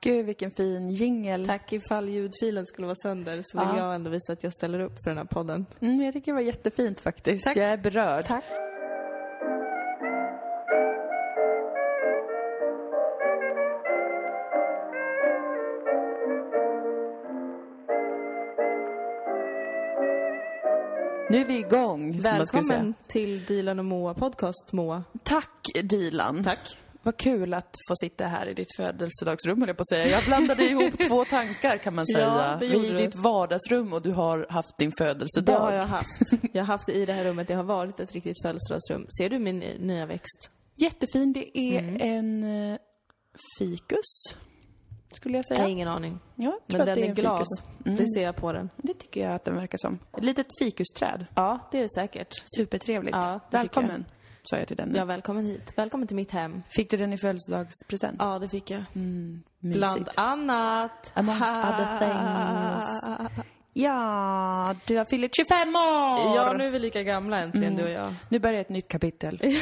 Gud, vilken fin jingel. Tack, ifall ljudfilen skulle vara sönder så vill Ja. jag ändå visa att jag ställer upp för den här podden. Mm, jag tycker det var jättefint faktiskt. Tack. Jag är berörd. Tack. Nu är vi igång. Välkommen till Dilan och Moa podcast, Moa. Tack, Dilan. Tack. Vad kul att få sitta här i ditt födelsedagsrum, höll jag på att säga. Jag blandade ihop två tankar, kan man Ja, säga. det vi är i ditt vardagsrum och du har haft din Det födelsedag. har jag haft. Jag har haft det i det här rummet. Det har varit ett riktigt födelsedagsrum. Ser du min nya växt? Jättefin. Det är Mm. en eh, fikus, skulle jag säga. Jag har ingen aning. Ja, jag Men den är en glas. Mm. Det ser jag på den. Det tycker jag att den verkar som. Ett litet fikusträd. Ja, det är det säkert. Supertrevligt. Ja, Välkommen, sa jag till den. Ja, välkommen hit. Välkommen till mitt hem. Fick du den i födelsedagspresent? Ja, det fick jag. Mysigt. Bland annat. Amongst other things. Ja, du har fyllt 25 år! Ja, nu är vi lika gamla äntligen, du och jag. Nu börjar ett nytt kapitel.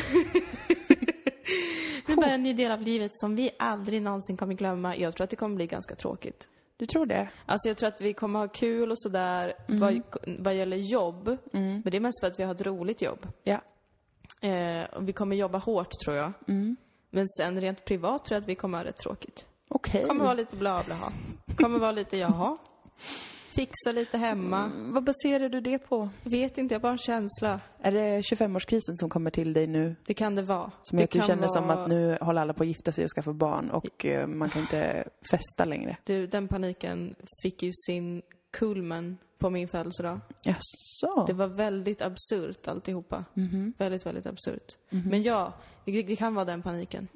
Nu börjar en ny del av livet som vi aldrig någonsin kommer glömma. Jag tror att det kommer bli ganska tråkigt. Du tror det? Alltså jag tror att vi kommer ha kul och sådär vad, vad gäller jobb. Men det är mest för att vi har ett roligt jobb. Ja. Eh, och vi kommer jobba hårt tror jag. Men sen rent privat tror jag att vi kommer ha rätt tråkigt. Okej. Kommer vara lite bla bla ha. Kommer vara lite jaha. Fixa lite hemma. Vad baserar du det på? Vet inte, jag har bara en känsla. Är det 25-årskrisen som kommer till dig nu? Det kan det vara. Som gör att du känner som vara- att nu håller alla på att gifta sig och skaffa barn och eh, man kan inte festa längre. Du, den paniken fick ju sin kulmen på min födelsedag. Jaså? Det var väldigt absurt alltihopa. Väldigt, väldigt absurt. Men ja, det, det kan vara den paniken.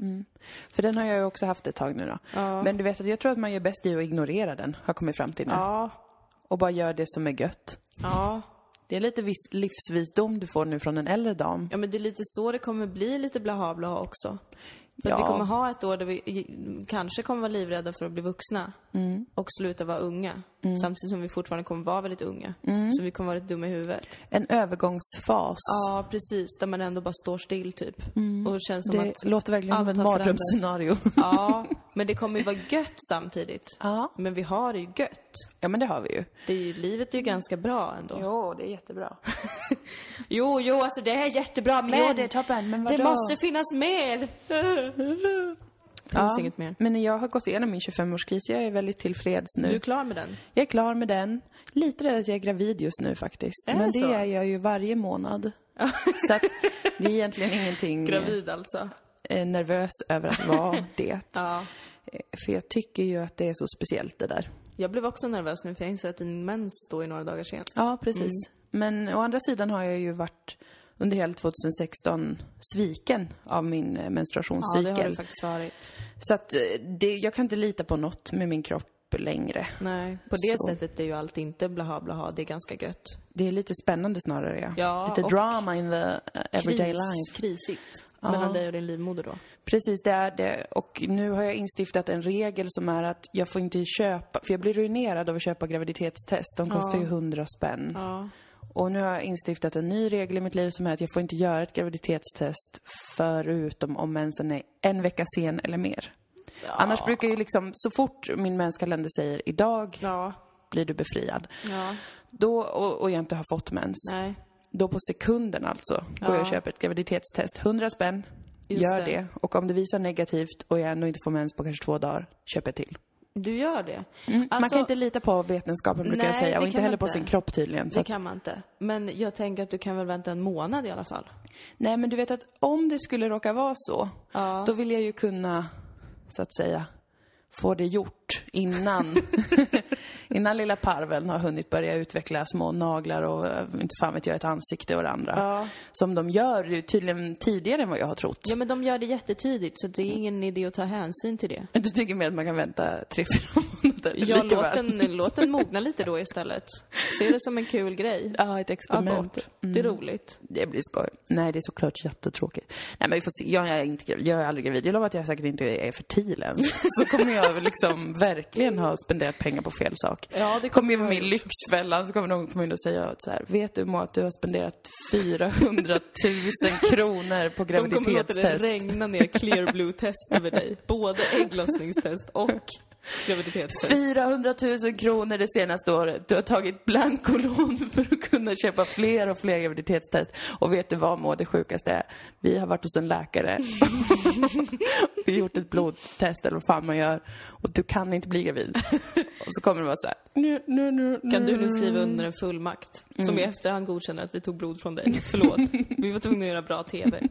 För den har jag ju också haft ett tag nu då. Ja. Men du vet att jag tror att man gör bäst i att ignorera den, har kommit fram till nu. Ja, Och bara gör det som är gött. ja. Det är lite viss livsvisdom du får nu från en äldre dam. Ja, men det är lite så det kommer bli lite blaha blaha också. För Ja. att vi kommer ha ett år där vi kanske kommer vara livrädda för att bli vuxna. Och sluta vara unga. Samtidigt som vi fortfarande kommer vara väldigt unga. Så vi kommer vara lite dumma i huvudet. En övergångsfas. Ja, precis. Där man ändå bara står still typ. Och det känns som det att låter verkligen som ett mardrömsscenario. Ja, men det kommer ju vara gött samtidigt. ja. Men vi har det ju gött. ja, men det har vi ju. Det är ju, livet är ju ganska bra ändå. Jo, det är jättebra. Jo, jo, alltså det är jättebra, men Jo, det är toppen, men det vadå? måste finnas mer. Finns inget mer. Men jag har gått igenom min 25-årskris. Jag är väldigt tillfreds nu. Du är klar med den? Jag är klar med den. Lite rädd att jag är gravid just nu faktiskt. Är men det så? är jag ju varje månad. så att det är egentligen ingenting Gravid alltså? eh, nervös över att vara det. Ja. Eh, För jag tycker ju att det är så speciellt det där. Jag blev också nervös nu för jag inser att din mens står i några dagar sent. Ja, precis. Mm. Men å andra sidan har jag ju varit under hela 2016 sviken av min eh, Ja, menstruationscykel. det har det faktiskt varit. Så att eh, det, jag kan inte lita på något med min kropp längre. Nej, på det Så. sättet är ju allt inte blaha blaha, det är ganska gött. Det är lite spännande snarare, ja. Ja, lite drama in the uh, everyday Kris, life. Krisigt. Mellan dig och din livmoder då. Precis, det är det. Och nu har jag instiftat en regel som är att jag får inte köpa, för jag blir ruinerad av att köpa graviditetstest. De kostar ju 100 spänn. Ja. Och nu har jag instiftat en ny regel i mitt liv som är att jag får inte göra ett graviditetstest förutom om mensen är en vecka sen eller mer. Annars brukar ju liksom, så fort min menskalender säger idag Ja. blir du befriad, Ja. då, och, och jag inte har fått mens, Nej. då på sekunden alltså går jag och Ja. köper ett graviditetstest. 100 spänn, Just gör det. det. Och om det visar negativt och jag ändå inte får mens på kanske två dagar, köper jag till. Du gör det? Man Alltså, kan inte lita på vetenskapen brukar jag Nej, säga det och inte heller man på inte. sin kropp tydligen. Så Det att, kan man inte. Men jag tänker att du kan väl vänta en månad i alla fall? Nej men du vet att om det skulle råka vara så, Ja. då vill jag ju kunna, så att säga, få det gjort innan, innan lilla parveln har hunnit börja utveckla små naglar och eh, inte fan vet jag, ett ansikte och det andra. Ja. Som de gör tydligen tidigare än vad jag har trott. Ja, men de gör det jättetydligt så det är ingen idé att ta hänsyn till det. Du tycker mer att man kan vänta tre, fyra månader? Ja, låt den, låt den mogna lite då istället. Se det som en kul grej. Ja, ett experiment. Abort. Det är roligt. Det blir skoj. Nej, det är såklart jättetråkigt. Nej, men vi får se. Jag är inte gravid. Jag är aldrig gravid. Jag lovar att jag säkert inte är fertil ens. Så kommer jag liksom verkligen ha spenderat pengar på fel sak. Ja, det kommer med ha min gjort. Lyxfällan så kommer någon komma in och säga så här, vet du Moa att du har spenderat 400 000 kronor på De kommer låta det graviditetstest. regna ner clear blue-test över dig. Både ägglossningstest och graviditetstest. 400 000 kronor det senaste året. Du har tagit blankolån för att kunna köpa fler och fler graviditetstest. Och vet du vad Maud, det sjukaste är? Vi har varit hos en läkare. Vi har gjort ett blodtest eller vad fan man gör. Och du kan inte bli gravid. Och så kommer det vara så här. Nu, nu, nu, Kan du nu skriva under en fullmakt som i efterhand godkänner att vi tog blod från dig? Förlåt. Vi var tvungna att göra bra TV.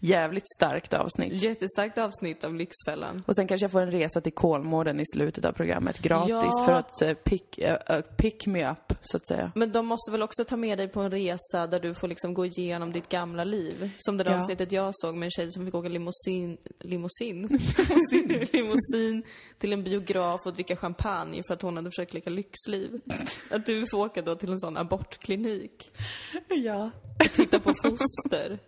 Jävligt starkt avsnitt. Jättestarkt avsnitt av Lyxfällan. Och sen kanske jag får en resa till Kolmården i slutet av programmet gratis Ja. för att eh, pick, eh, pick me up, så att säga. Men de måste väl också ta med dig på en resa där du får liksom gå igenom ditt gamla liv. Som det där Ja. avsnittet jag såg med en tjej som fick åka limousin? limousin? limousin till en biograf och dricka champagne för att hon hade försökt leka lyxliv. Att du får åka då till en sån abortklinik Ja. och titta på foster.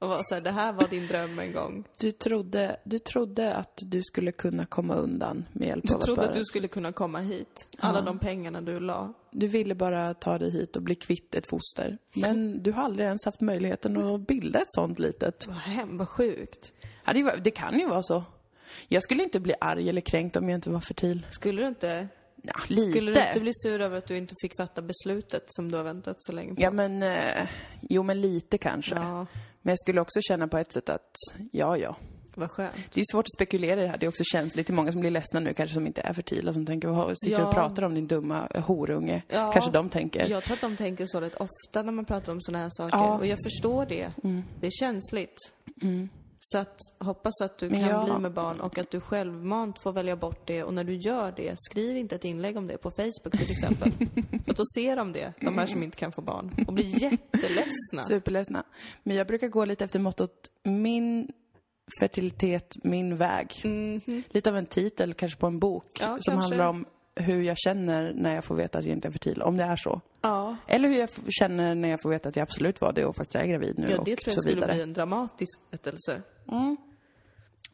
Och vara så här, det här var din dröm en gång. Du trodde, du trodde att du skulle kunna komma undan med hjälp Du av trodde att du skulle kunna komma hit. Alla Ja. de pengarna du la. Du ville bara ta dig hit och bli kvitt ett foster. Men du har aldrig ens haft möjligheten att bilda ett sånt litet. Vad hem, vad sjukt. Ja, det, var- det kan ju vara så. Jag skulle inte bli arg eller kränkt om jag inte var fertil. Skulle du inte Ja, lite. Skulle du inte bli sur över att du inte fick fatta beslutet som du har väntat så länge på? Ja, men... Eh, jo, men lite kanske. Ja, Men jag skulle också känna på ett sätt att, ja, ja. vad skönt. Det är svårt att spekulera i det här. Det är också känsligt. Det är många som blir ledsna nu kanske som inte är fertila som tänker, vad sitter du och Ja. pratar om din dumma horunge? Ja. Kanske de tänker. Jag tror att de tänker så rätt ofta när man pratar om såna här saker. Ja. Och jag förstår det. Det är känsligt. Så att hoppas att du kan jag- bli med barn och att du självmant får välja bort det. Och när du gör det, skriv inte ett inlägg om det på Facebook till exempel. För då ser de det, de här som inte kan få barn. Och blir jätteledsna. Superledsna. Men jag brukar gå lite efter mottot min fertilitet, min väg. Lite av en titel kanske på en bok Ja, som kanske. handlar om hur jag känner när jag får veta att jag inte är fertil, om det är så. Ja, Eller hur jag känner när jag får veta att jag absolut var det och faktiskt är gravid nu ja och det tror jag så skulle vidare. bli en dramatisk berättelse.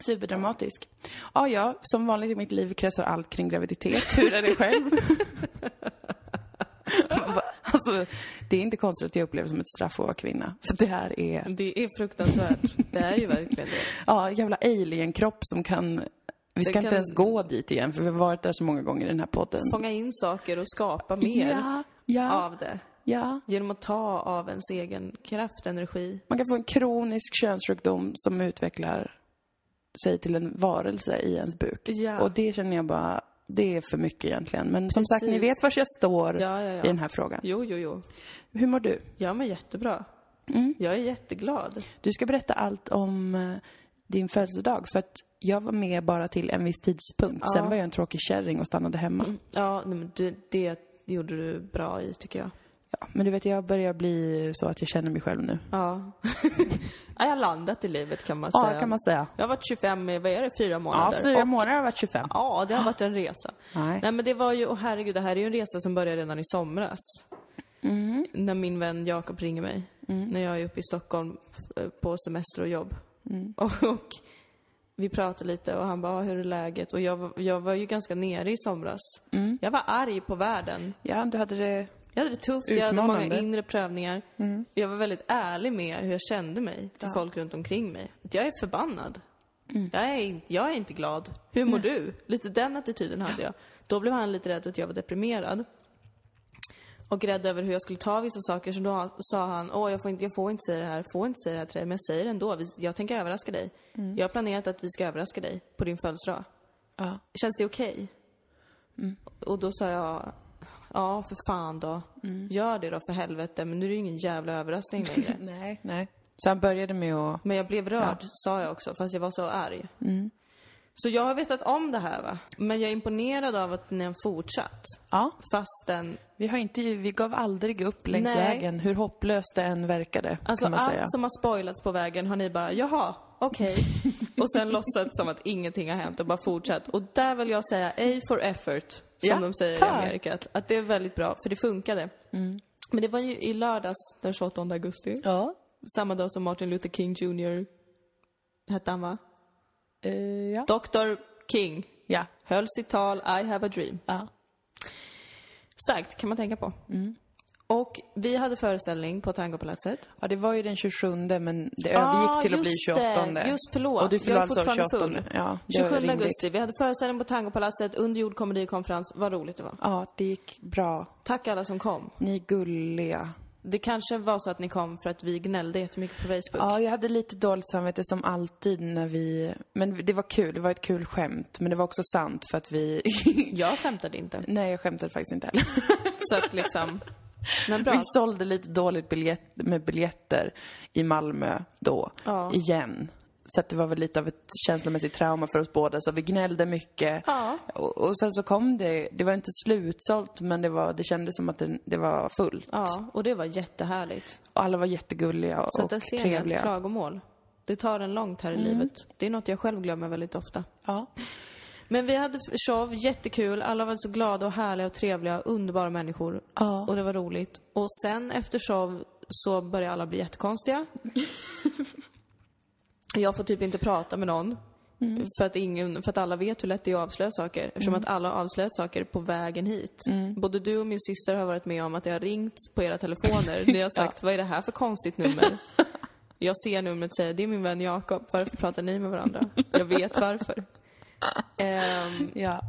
Superdramatisk. Ja, ja, som vanligt i mitt liv kretsar allt kring graviditet. Hur är det själv? alltså, det är inte konstigt att jag upplever som ett straff att vara kvinna. För det här är, Det är fruktansvärt. Det är ju verkligen det. ja, jävla alien-kropp som kan... Vi ska Det inte kan- ens gå dit igen, för vi har varit där så många gånger i den här podden. Fånga in saker och skapa mer Ja, ja, av det. Ja. Genom att ta av ens egen kraft, energi. Man kan få en kronisk könssjukdom som utvecklar sig till en varelse i ens buk. Ja. Och det känner jag bara, det är för mycket egentligen. Men som sagt, ni Precis. vet var jag står Ja, ja, ja. i den här frågan. Jo, jo, jo. Hur mår du? Jag mår jättebra. Mm. Jag är jätteglad. Du ska berätta allt om eh, din födelsedag. För att jag var med bara till en viss tidpunkt. Sen var jag en tråkig kärring och stannade hemma. Ja, nej, men du, det gjorde du bra i, tycker jag. Ja, men du vet, jag börjar bli så att jag känner mig själv nu. Ja. ja jag har landat i livet, kan man Ja, säga. kan man säga. Jag har varit 25 i, vad är det, fyra Ja, månader? fyra Och- månader har jag varit 25. Ja, det har varit en resa. Nej. Nej men det var ju, och herregud, det här är ju en resa som började redan i somras. Mm. När min vän Jakob ringer mig. När jag är uppe i Stockholm eh, på semester och jobb. Mm. Och, och vi pratade lite och han bara, "Ah, hur är läget? Och jag, jag var ju ganska nere i somras. Mm. Jag var arg på världen. Ja, du hade det... Jag hade det tufft, jag hade många. Mm. inre prövningar. Jag var väldigt ärlig med hur jag kände mig till folk runt omkring mig. Att jag är förbannad. Mm. Jag, är, jag är inte glad. Hur mår du? Lite den attityden hade jag. Då blev han lite rädd att jag var deprimerad. Och rädd över hur jag skulle ta vissa saker. Så då sa han, åh jag får inte, jag får inte säga det här, får inte säga det här till dig. Men jag säger det ändå. Jag tänker överraska dig. Mm. Jag har planerat att vi ska överraska dig på din födelsedag. Ja. Känns det okej? Mm. Och då sa jag, ja för fan då. Mm. Gör det då för helvete, men nu är det ju ingen jävla överraskning längre. Nej. Nej. Så han började med att... men jag blev rörd, sa jag också, fast jag var så arg. Mm. Så jag har vetat om det här va. Men jag är imponerad av att ni har fortsatt. Ja, Fastän, vi, har inte, vi gav aldrig upp längs Nej. vägen, hur hopplöst det än verkade, alltså allt säga. som har spoilats på vägen har ni bara, jaha, okej. Och sen låtsat som att ingenting har hänt och bara fortsatt. Och där vill jag säga A for effort, som Ja, de säger tack. i Amerika. Att, att det är väldigt bra, för det funkade. Men det var ju i lördags den 28 augusti. Ja. Samma dag som Martin Luther King Jr. hette han va? Eh, ja. Dr. King Ja. höll sitt tal I have a dream. ja. Starkt, kan man tänka på. Och vi hade föreställning på Tangopalatset. Ja, det var ju den 27 men det övergick till att bli 28. Det. Just förlåt. Och du fyller alltså fortfarande 28. full. Ja, det var 27 rimligt. augusti. Vi hade föreställning på Tangopalatset, underjord komedikonferens. Vad roligt det var. Ja, det gick bra. Tack alla som kom. Ni är gulliga. Det kanske var så att ni kom för att vi gnällde jättemycket på Facebook. Ja, jag hade lite dåligt samvete som alltid när vi... Men det var kul, det var ett kul skämt. Men det var också sant för att vi... Jag skämtade inte. Nej, jag skämtade faktiskt inte heller. Så att liksom... Vi sålde lite dåligt biljett, med biljetter i Malmö då, Ja. igen. Så det var väl lite av ett känslomässigt trauma för oss båda, så vi gnällde mycket. Ja. Och, och sen så kom det, det var inte slutsålt, men det, var, det kändes som att det, det var fullt. Ja, och det var jättehärligt. Och alla var jättegulliga och, Så att där ser ni ett trevliga. klagomål. Det tar en långt här i livet. Det är något jag själv glömmer väldigt ofta. Ja. Men vi hade show, jättekul. Alla var så glada och härliga och trevliga, underbara människor. Ja. Och det var roligt. Och sen efter show så började alla bli jättekonstiga. jag får typ inte prata med någon. För, att ingen, för att alla vet hur lätt det är att avslöja saker. Eftersom att alla har avslöjat saker på vägen hit. Både du och min syster har varit med om att det har ringt på era telefoner. Ni har sagt, vad är det här för konstigt nummer? Jag ser numret och säger, det är min vän Jakob. Varför pratar ni med varandra? Jag vet varför. Ehm, ja.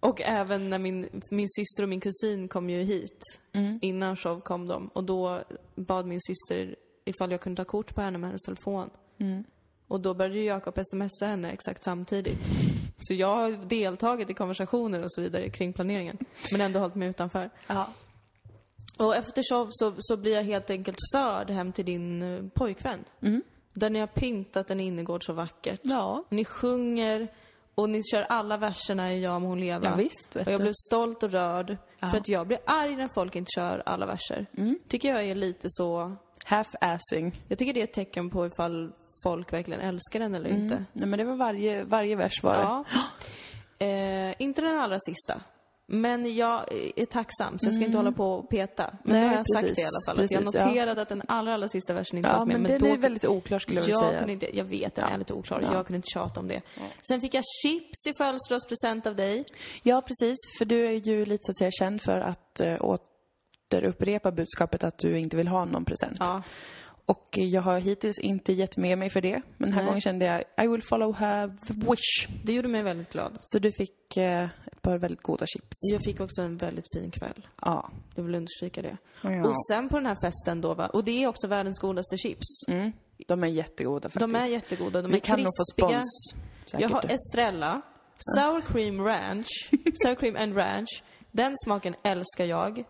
och även när min, min syster och min kusin kom ju hit. Innan show kom de. Och då bad min syster ifall jag kunde ta kort på henne med hennes telefon. Och då började Jakob smsa henne exakt samtidigt. Så jag har deltagit i konversationer och så vidare kring planeringen. Men ändå hållit mig utanför. ja. Och efter show så, så blir jag helt enkelt förd hem till din eh, pojkvän. Där ni har pyntat en innergård så vackert. Ja. Ni sjunger och ni kör alla verserna i Ja må hon leva. Ja, visst, vet och jag du. blev stolt och rörd. Ja. För att jag blir arg när folk inte kör alla verser. Tycker jag är lite så... Half-assing. Jag tycker det är ett tecken på ifall folk verkligen älskar den eller inte. Nej, men det var varje, varje vers var det. Ja. Eh, inte den allra sista. Men jag är tacksam, så jag ska inte hålla på och peta. Men Nej, nu har jag sagt precis. det i alla fall. att jag Precis, ja. noterade att den allra, allra sista versen inte Ja, fanns med. men den då, är väldigt oklar skulle jag vilja säga. kunde inte, jag vet, den är lite oklar. Ja. Jag kunde inte tjata om det. Sen fick jag chips i födelsedagspresent av dig. Ja, precis. För du är ju lite så att säga känd för att uh, återupprepa budskapet att du inte vill ha någon present. Och jag har hittills inte gett med mig för det. Men den här Nej. gången kände jag, I will follow her wish. Det gjorde mig väldigt glad. Så du fick eh, ett par väldigt goda chips. Jag fick också en väldigt fin kväll. Ja. Jag vill understryka det. Ja. Och sen på den här festen då, va? och det är också världens godaste chips. Mm. De är jättegoda faktiskt. De är jättegoda, de Vi är kan nog få krispiga. spons. Säkert. Jag har Estrella, sour cream ranch, sour cream and ranch. Den smaken älskar jag.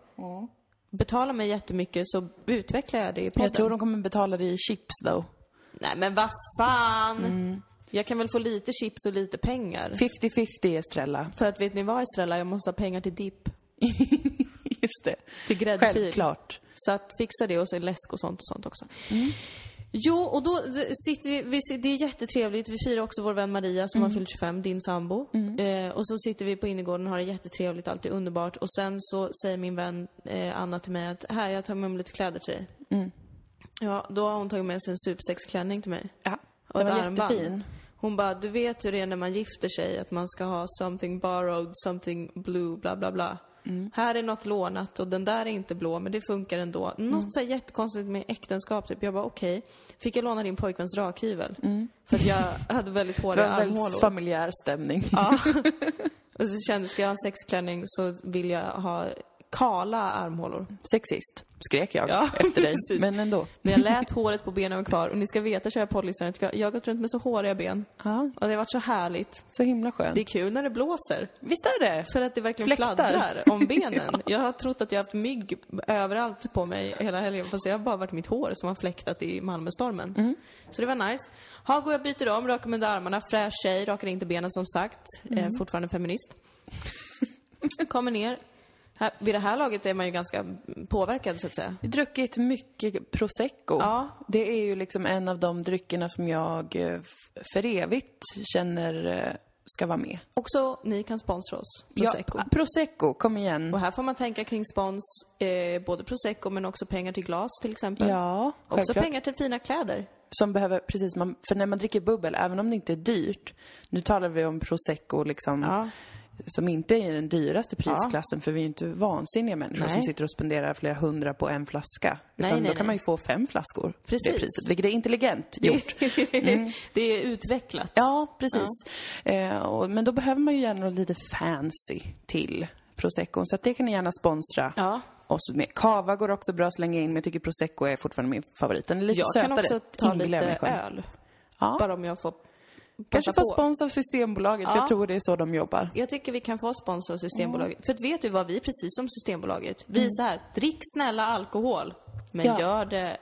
Betala mig jättemycket så utvecklar jag det i podden. jag tror de kommer betala dig i chips då. Nej men vad fan! Mm. Jag kan väl få lite chips och lite pengar. 50-50 Estrella. För att vet ni vad Estrella, jag måste ha pengar till dipp. Just det. Till gräddfil. Självklart. Så att fixa det och så läsk och sånt och sånt också. Mm. Jo, och då sitter vi, det är jättetrevligt. Vi firar också vår vän Maria som Mm. har fyllt 25, din sambo. Eh, och så sitter vi på innergården och har det jättetrevligt, allt är underbart. Och sen så säger min vän eh, Anna till mig att här, jag tar med mig lite kläder till dig. Mm. Ja, då har hon tagit med sig en supersexklänning till mig. Ja. Och ett var armband. jättefin. Hon bara, du vet hur det är när man gifter sig, att man ska ha something borrowed, something blue, bla bla bla. Mm. Här är något lånat och den där är inte blå, men det funkar ändå. Mm. Något så här jättekonstigt med äktenskap, typ. Jag bara, okej. Fick jag låna din pojkväns rakhyvel? Mm. För att jag hade väldigt Det håriga var en väldigt armhålor. familjär stämning. Ja. och så kände jag, ska jag ha en sexklänning så vill jag ha kala armhålor. Sexist, skrek jag Ja, efter dig. precis. Men ändå. Men jag lät håret på benen vara kvar. Och ni ska veta, kära poddlyssnare, att jag har gått runt med så håriga ben. Ja, Och det har varit så härligt. så himla skönt. Det är kul när det blåser. Visst är det? För att det verkligen Fläktar. fladdrar om benen. Jag har trott att jag har haft mygg överallt på mig hela helgen. Fast det har bara varit mitt hår som har fläktat i Malmöstormen. Mm. Så det var nice. Ha, går jag byter om, rakar mig under armarna, fräsch tjej, rakar inte benen som sagt. Mm. Eh, fortfarande feminist. Kommer ner. Här, vid det här laget är man ju ganska påverkad så att säga. Jag har druckit mycket prosecco. Ja. Det är ju liksom en av de dryckerna som jag eh, för evigt känner eh, ska vara med. Också ni kan sponsra oss, Prosecco. Ja, prosecco, kom igen. Och här får man tänka kring spons, eh, både Prosecco men också pengar till glas till exempel. Ja, också självklart. pengar till fina kläder. Som behöver, precis, man, för när man dricker bubbel, även om det inte är dyrt, nu talar vi om prosecco liksom, Ja. Som inte är den dyraste prisklassen, för vi är ju inte vansinniga människor Nej. som sitter och spenderar flera hundra på en flaska. Nej, Utan nej, då kan man ju få fem flaskor för det Precis. priset, vilket är intelligent gjort. det är utvecklat. Ja, precis. Eh, och, men då behöver man ju gärna något lite fancy till prosecco, så att det kan ni gärna sponsra Ja. oss med. Cava går också bra att slänga in, men jag tycker prosecco är fortfarande min favorit. Den är lite Jag sötare. kan också ta jag lite öl. Ja. Bara om jag får Kanske få på. spons av Systembolaget, för Ja. jag tror det är så de jobbar. Jag tycker vi kan få sponsor av Systembolaget. För att vet du vad, vi är precis som Systembolaget. Vi är så här, drick snälla alkohol. Men Ja. gör det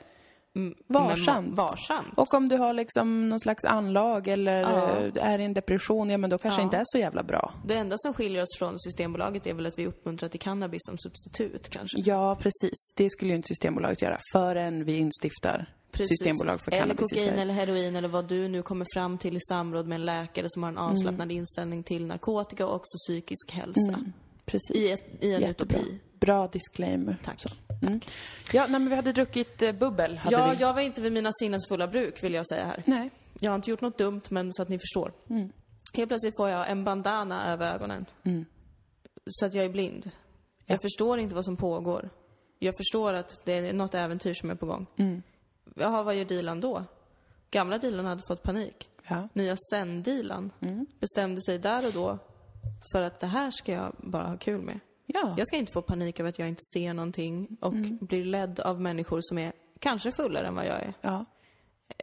mm, Varsamt. varsamt. Och om du har liksom någon slags anlag eller Ja. är i en depression, ja men då kanske Ja. inte är så jävla bra. Det enda som skiljer oss från Systembolaget är väl att vi uppmuntrar till cannabis som substitut kanske. Ja, precis. Det skulle ju inte Systembolaget göra förrän vi instiftar Systembolag för eller cannabis i kokain eller heroin eller vad du nu kommer fram till i samråd med en läkare som har en avslappnad Mm. inställning till narkotika och också psykisk hälsa. Precis. I, ett, I en Jättebra. utopi. Bra disclaimer. Tack. Så. Mm. Ja, nej, men vi hade druckit eh, bubbel. Hade Ja, vi. jag var inte vid mina sinnens fulla bruk vill jag säga här. Nej. Jag har inte gjort något dumt, men så att ni förstår. Mm. Helt plötsligt får jag en bandana över ögonen. Så att jag är blind. Jag förstår inte vad som pågår. Jag förstår att det är något äventyr som är på gång. Mm. Jaha, vad gör Dilan då? Gamla Dilan hade fått panik. Ja. Nya sen-Dilan Mm. bestämde sig där och då för att det här ska jag bara ha kul med. Ja. Jag ska inte få panik över att jag inte ser någonting och Mm. blir ledd av människor som är kanske fullare än vad jag är. ja.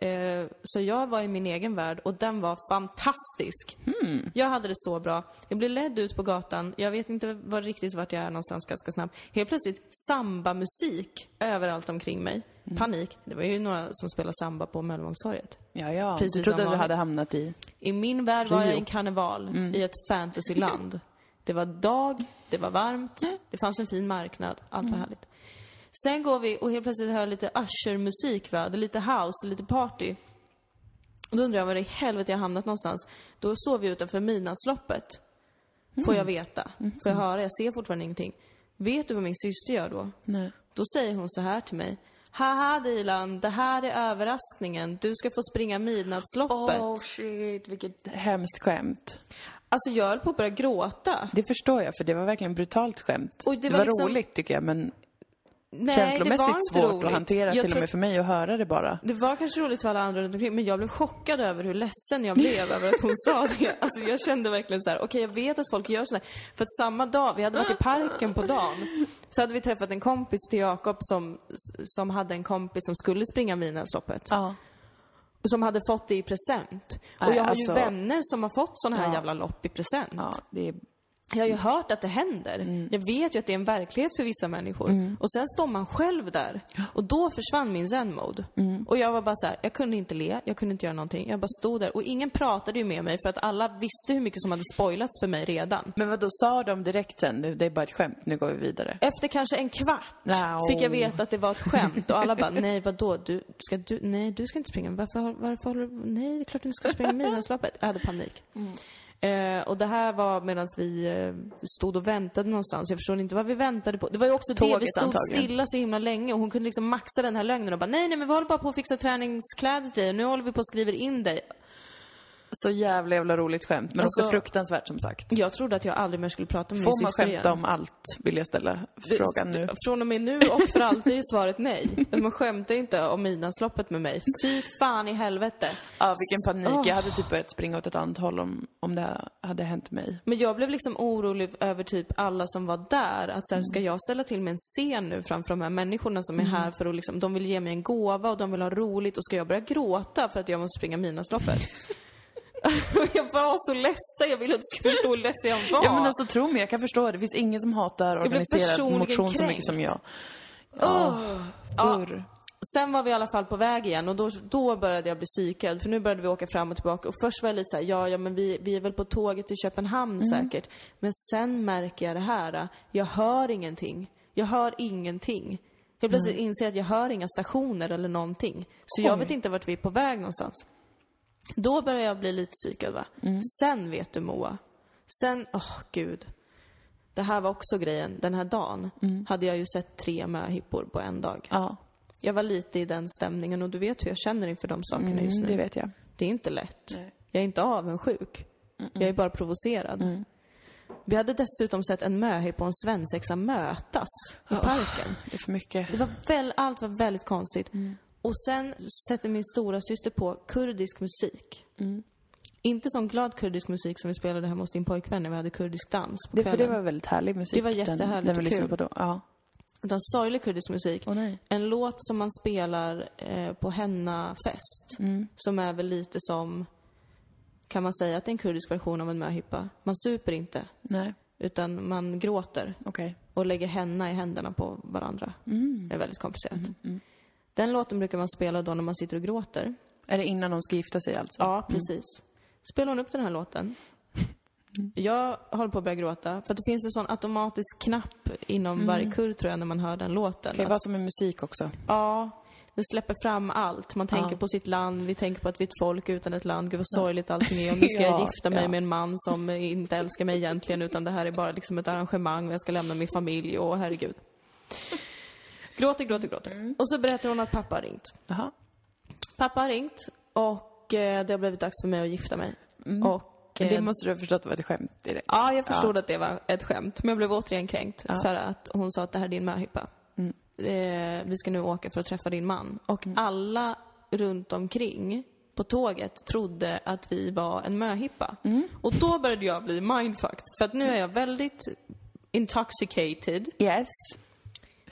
Eh, Så jag var i min egen värld och den var fantastisk. Hmm. Jag hade det så bra. Jag blev ledd ut på gatan. Jag vet inte vad riktigt vart jag är någonstans ganska snabbt. Helt plötsligt samba-musik överallt omkring mig. Mm. Panik. Det var ju några som spelade samba på Möllevångstorget. Ja, ja. Precis du trodde du hade hamnat i... I min värld var jag i en karneval i ett fantasyland. Det var dag, det var varmt, det fanns en fin marknad, allt var härligt. Sen går vi och helt plötsligt hör lite Usher-musik, va? Det är lite house, lite party. Och då undrar jag var i helvete jag har hamnat någonstans. Då står vi utanför midnattsloppet. Får jag veta. Får jag höra. Jag ser fortfarande ingenting. Vet du vad min syster gör då? Nej. Då säger hon så här till mig. Haha Dilan, det här är överraskningen. Du ska få springa midnattsloppet. Oh shit, vilket hemskt skämt. Alltså jag höll på att börja gråta. Det förstår jag, för det var verkligen brutalt skämt. Och det det var var, liksom- roligt tycker jag, men Nej, det känslomässigt svårt roligt. att hantera Jag till och med för mig att höra det bara. Det var kanske roligt för alla andra runt omkring, men jag blev chockad över hur ledsen jag blev över att hon sa det. Alltså jag kände verkligen så här: okej jag vet att folk gör sådär. För att samma dag, vi hade varit i parken på dagen, så hade vi träffat en kompis till Jakob som, som hade en kompis som skulle springa Midnattsloppet. Ja. Och som hade fått det i present. Och Nej, jag har alltså- ju vänner som har fått såna här Ja. jävla lopp i present. Ja, det är... Jag har ju hört att det händer. Mm. Jag vet ju att det är en verklighet för vissa människor. Och sen står man själv där. Och då försvann min zen-mode. Mm. Och jag var bara så här, jag kunde inte le, jag kunde inte göra någonting. Jag bara stod där. Och ingen pratade ju med mig för att alla visste hur mycket som hade spoilats för mig redan. Men vad då sa de direkt sen? Det, är bara ett skämt, nu går vi vidare. Efter kanske en kvart Wow. fick jag veta att det var ett skämt och alla bara, nej vadå, du, ska du, nej du ska inte springa, varför, varför håller du, nej det är klart du ska springa midnattsloppet. Jag hade panik. Eh, och det här var medan vi eh, stod och väntade någonstans. Jag förstår inte vad vi väntade på. Det var ju också det, vi Tåget stod antagligen. stilla så himla länge och hon kunde liksom maxa den här lögnen och bara, nej nej men vi håller bara på att fixa träningskläder till dig, nu håller vi på och skriver in dig. Så jävla jävla roligt skämt, men Alltså- också fruktansvärt som sagt. Jag trodde att jag aldrig mer skulle prata med Får min man syster skämta igen. om allt, vill jag ställa frågan nu. Från och med nu och för alltid är svaret nej. Man skämtar inte om midnattsloppet med mig. Fy fan i helvete. Ja, vilken panik. Åh. Jag hade typ börjat springa åt ett annat håll om, om det hade hänt mig. Men jag blev liksom orolig över typ alla som var där. Att så här, ska jag ställa till med en scen nu framför de här människorna som är här för att liksom, de vill ge mig en gåva och de vill ha roligt och ska jag börja gråta för att jag måste springa midnattsloppet? jag var så ledsen, jag ville att du skulle förstå hur ledsen jag var. Ja men alltså tro mig, jag kan förstå. Det finns ingen som hatar organiserad motion så mycket kränkt. som jag. Ja. Urr. sen var vi i alla fall på väg igen och då, då började jag bli psykad för nu började vi åka fram och tillbaka och först var jag lite så här, ja, ja men vi, vi är väl på tåget till Köpenhamn säkert. Men sen märker jag det här, jag hör ingenting. Jag hör ingenting. Jag plötsligt inser att jag hör inga stationer eller någonting. Så jag vet inte vart vi är på väg någonstans. Då börjar jag bli lite psykad va. Sen vet du Moa. Sen, åh gud. Det här var också grejen. Den här dagen hade jag ju sett tre möhippor på en dag. Ja, Jag var lite i den stämningen och du vet hur jag känner inför de sakerna just nu. mm, det vet jag. Det är inte lätt. Nej. Jag är inte avundsjuk. Jag är bara provocerad. Mm. Vi hade dessutom sett en möhippa och en svensexa mötas i parken. Det är för mycket. Det var väl, allt var väldigt konstigt. Mm. Och sen sätter min stora syster på kurdisk musik. Mm. Inte sån glad kurdisk musik som vi spelade hemma hos din pojkvän när vi hade kurdisk dans på Det, för det var väldigt härlig musik. Det var den- jättehärligt Den, och vi lyssnade kul. på då. Ja. Utan sorglig kurdisk musik. Nej. En låt som man spelar eh, på hennafest. Mm. Som är väl lite som, kan man säga att det är en kurdisk version av en möhippa. Man super inte, Nej, utan man gråter okej. och lägger henna i händerna på varandra. Mm. Det är väldigt komplicerat. Den låten brukar man spela då när man sitter och gråter. Är det innan de ska gifta sig alltså? Ja, precis. Spelar hon upp den här låten. Jag håller på att börja gråta. För det finns en sån automatisk knapp inom varje kurr tror jag när man hör den låten. Det kan ju vara som med musik också. Ja, det släpper fram allt. Man tänker Ja. på sitt land, vi tänker på att vi är ett folk utan ett land. Gud vad sorgligt allting är. Och nu ska jag Ja, gifta mig ja. med en man som inte älskar mig egentligen utan det här är bara liksom ett arrangemang och jag ska lämna min familj och herregud. Gråter, gråter, gråter. Mm. Och så berättar hon att pappa har ringt. Jaha. Pappa har ringt och eh, det har blivit dags för mig att gifta mig. Och, Mm. Men det eh, måste du ha förstått var ett skämt i det. Ja, jag förstod att det var ett skämt. Men jag blev återigen kränkt Ja. för att hon sa att det här är din möhippa. Mm. Eh, vi ska nu åka för att träffa din man. Och alla runt omkring på tåget trodde att vi var en möhippa. Mm. Och då började jag bli mindfucked. För att nu är jag väldigt intoxicated. Yes.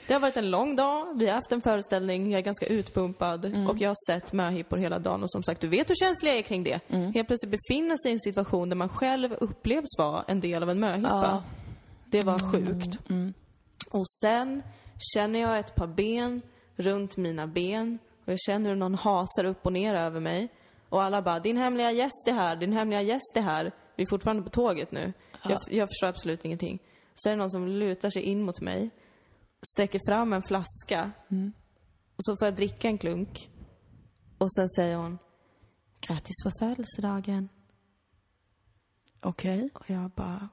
Det har varit en lång dag, vi har haft en föreställning, jag är ganska utpumpad Mm. och jag har sett möhippor hela dagen och som sagt, du vet hur känslig jag är kring det. Mm. Helt plötsligt befinna sig i en situation där man själv upplevs vara en del av en möhippa. Ja. Det var sjukt. Mm. Och sen känner jag ett par ben runt mina ben och jag känner hur någon hasar upp och ner över mig. Och alla bara, din hemliga gäst är här, din hemliga gäst är här. Vi är fortfarande på tåget nu. Jag, jag förstår absolut ingenting. Så är det någon som lutar sig in mot mig, sträcker fram en flaska och så får jag dricka en klunk. Och sen säger hon, grattis på födelsedagen. Okej. Och jag bara...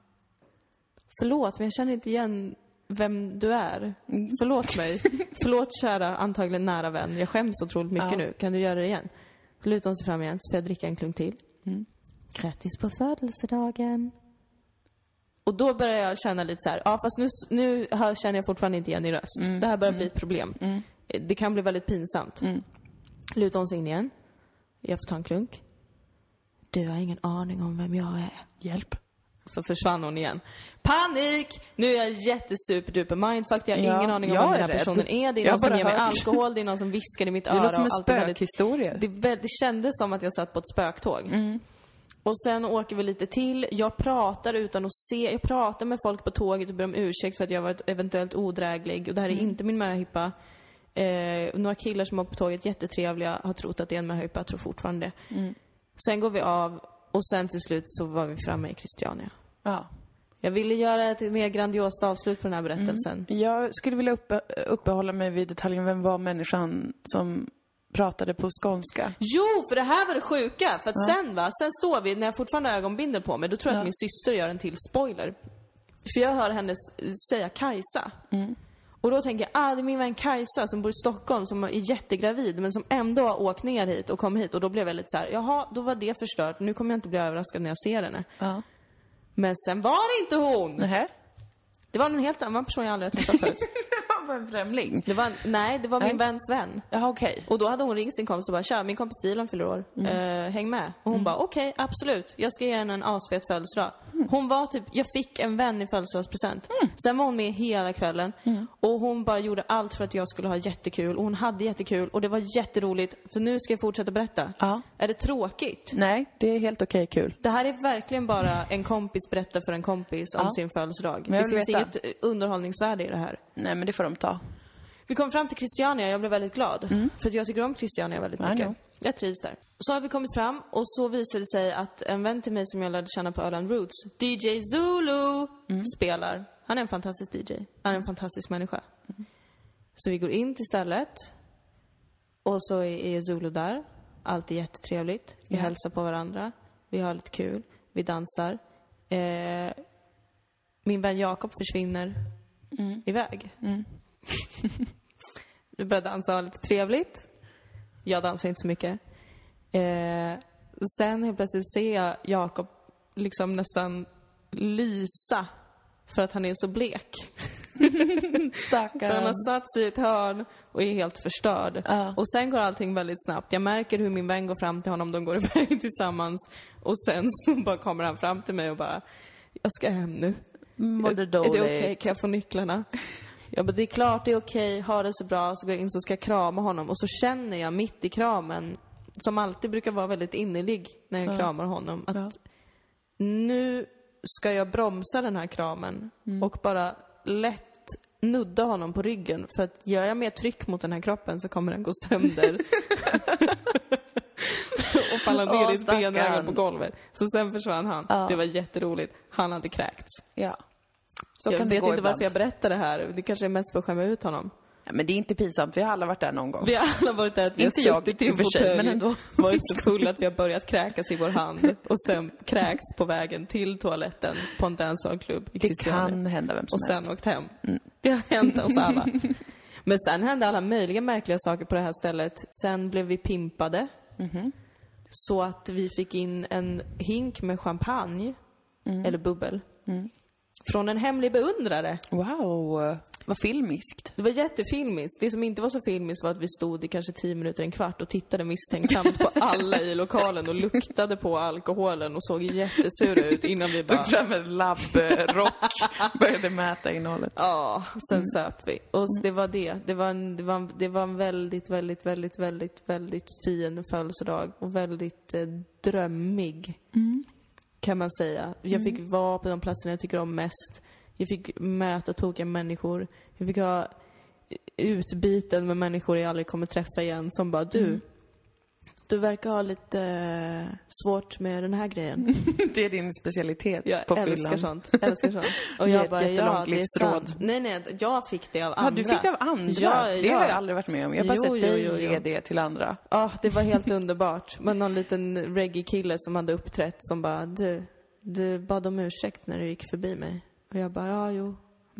Förlåt, men jag känner inte igen vem du är. Förlåt mig. Förlåt kära, antagligen nära vän. Jag skäms otroligt mycket Ja. nu. Kan du göra det igen? Lutar hon sig fram igen, så får jag dricka en klunk till. Mm. Grattis på födelsedagen. Och då börjar jag känna lite så här, ja fast nu, nu hör, känner jag fortfarande inte igen din röst. Mm. Det här börjar bli ett problem. Det kan bli väldigt pinsamt. Lutar hon sig in igen. Jag får ta en klunk. Du har ingen aning om vem jag är. Hjälp. Så försvann hon igen. Panik! Nu är jag jättesuperduper mindfucked. Jag har Ja, ingen aning om vem den här rädd. personen är. Det är Jag någon som ger mig hört. alkohol, det är någon som viskar i mitt Det öra. låter som en spökhistoria. det, det kändes som att jag satt på ett spöktåg. Mm. Och sen åker vi lite till. Jag pratar utan att se. Jag pratar med folk på tåget och ber om ursäkt för att jag varit eventuellt odräglig. Och det här är Mm. inte min möhippa. Eh, några killar som åker på tåget, jättetrevliga, har trott att det är en möhippa, tror fortfarande. Mm. Sen går vi av och sen till slut så var vi framme i Christiania. Ja. Jag ville göra ett mer grandiost avslut på den här Mm. berättelsen. Jag skulle vilja uppe, uppehålla mig vid detaljen, vem var människan som pratade på skånska? Jo, för det här var det sjuka! För att sen va, sen står vi, när jag fortfarande har ögonbindel på mig, då tror jag Ja. att min syster gör en till spoiler. För jag hör henne säga Kajsa. Mm. Och då tänker jag, ah det är min vän Kajsa som bor i Stockholm som är jättegravid men som ändå har åkt ner hit och kom hit. Och då blev jag lite så här, jaha, då var det förstört. Nu kommer jag inte bli överraskad när jag ser henne. Ja. Men sen var det inte hon! Nähä? Det var en helt annan person jag aldrig har träffat förut. Var en främling. Det var, nej, det var min väns vän. Jaha, okej. Och då hade hon ringt sin kompis och bara “Tja, min kompis Dilan fyller år. Eh, häng med”. Och hon bara “Okej, absolut. Jag ska ge henne en asfet födelsedag”. Hon var typ, jag fick en vän i födelsedagspresent. Sen var hon med hela kvällen. Och hon bara gjorde allt för att jag skulle ha jättekul. Och hon hade jättekul. Och det var jätteroligt. För nu ska jag fortsätta berätta. Ja. Är det tråkigt? Nej, det är helt okej kul. Det här är verkligen bara en kompis berättar för en kompis om Ja. sin födelsedag. Det finns veta. inget eh, underhållningsvärde i det här. Nej, men det får de ta. Vi kom fram till Christiania, jag blev väldigt glad. För att jag tycker om Christiania väldigt mycket. Jag trivs där. Så har vi kommit fram och så visade det sig att en vän till mig som jag lärde känna på Öland Roots, DJ Zulu, spelar. Han är en fantastisk DJ. Han är en fantastisk människa. Så vi går in till stället och så är Zulu där. Allt är jättetrevligt. Vi Ja. hälsar på varandra. Vi har lite kul. Vi dansar. Eh, min vän Jakob försvinner iväg. Vi börjar dansa lite trevligt. Jag dansar inte så mycket. Eh, sen helt plötsligt ser jag Jakob liksom nästan lysa för att han är så blek. Han Stackarn. har satt sig i ett hörn och är helt förstörd. Ja. Och sen går allting väldigt snabbt. Jag märker hur min vän går fram till honom, de går iväg tillsammans. Och sen så bara kommer han fram till mig och bara, jag ska hem nu. Mådde Är det dåligt. okej? Kan jag få nycklarna? Jag bara, det är klart det är okej, ha det så bra. Så går jag in så ska jag krama honom. Och så känner jag mitt i kramen, som alltid brukar vara väldigt innerlig när jag kramar honom, att Ja. nu ska jag bromsa den här kramen Mm. och bara lätt nudda honom på ryggen. För att gör jag mer tryck mot den här kroppen så kommer den gå sönder. och falla ner Åh, i ett benöga på golvet. Så sen försvann han. Ja. Det var jätteroligt. Han hade kräkts. Ja. Så jag kan vet inte varför jag berättar det här. Det kanske är mest för att skämma ut honom. Ja, men det är inte pinsamt, vi har alla varit där någon gång. Vi har alla varit där att vi Inte har suttit i en fåtölj, men ändå. varit så fulla att vi har börjat kräkas i vår hand och sen kräkts på vägen till toaletten på en dancehallklubb Det kan hända vem som Och sen helst. åkt hem. Det har hänt oss alla. Men sen hände alla möjliga märkliga saker på det här stället. Sen blev vi pimpade. Så att vi fick in en hink med champagne, eller bubbel, från en hemlig beundrare. Wow, vad filmiskt. Det var jättefilmiskt. Det som inte var så filmiskt var att vi stod i kanske tio minuter, en kvart och tittade misstänksamt på alla i lokalen och luktade på alkoholen och såg jättesura ut innan vi bara... Tog fram en labbrock, började mäta innehållet. Ja, sen söp vi. Och det var det. Det var, en, det, var en, det var en väldigt, väldigt, väldigt, väldigt, väldigt fin födelsedag och väldigt eh, drömmig. Kan man säga. Jag fick vara på de platserna jag tycker om mest. Jag fick möta tokiga människor. Jag fick ha utbyten med människor jag aldrig kommer träffa igen som bara du, du verkar ha lite eh, svårt med den här grejen. Det är din specialitet Jag på älskar fyllan. sånt. Älskar sånt. Och jag bara, ja, det är sant. Nej, nej, jag fick det av Ja, andra. du fick det av andra? Ja, Det ja. har jag aldrig varit med om. Jag har bara Jo, sett dig jo, jo. ge det till andra. Ja, det var helt underbart. Men någon liten reggae-kille som hade uppträtt som bara, du, du bad om ursäkt när du gick förbi mig. Och jag bara, ja, jo.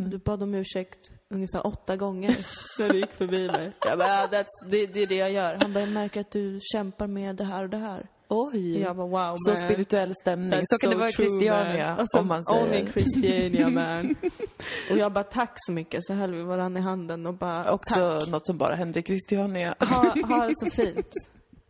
Du bad om ursäkt ungefär åtta gånger när du gick förbi mig. Jag bara, ja, that's, det, det är det jag gör. Han bara, jag märker att du kämpar med det här och det här. Oj. Jag bara, wow Så man. spirituell stämning. That's så kan det vara i Christiania, man. Alltså, om man säger. Only Christiania man. och jag bara, tack så mycket. Så höll vi varandra i handen och bara, Också tack. något som bara händer i Christiania. Ha, ha det så fint.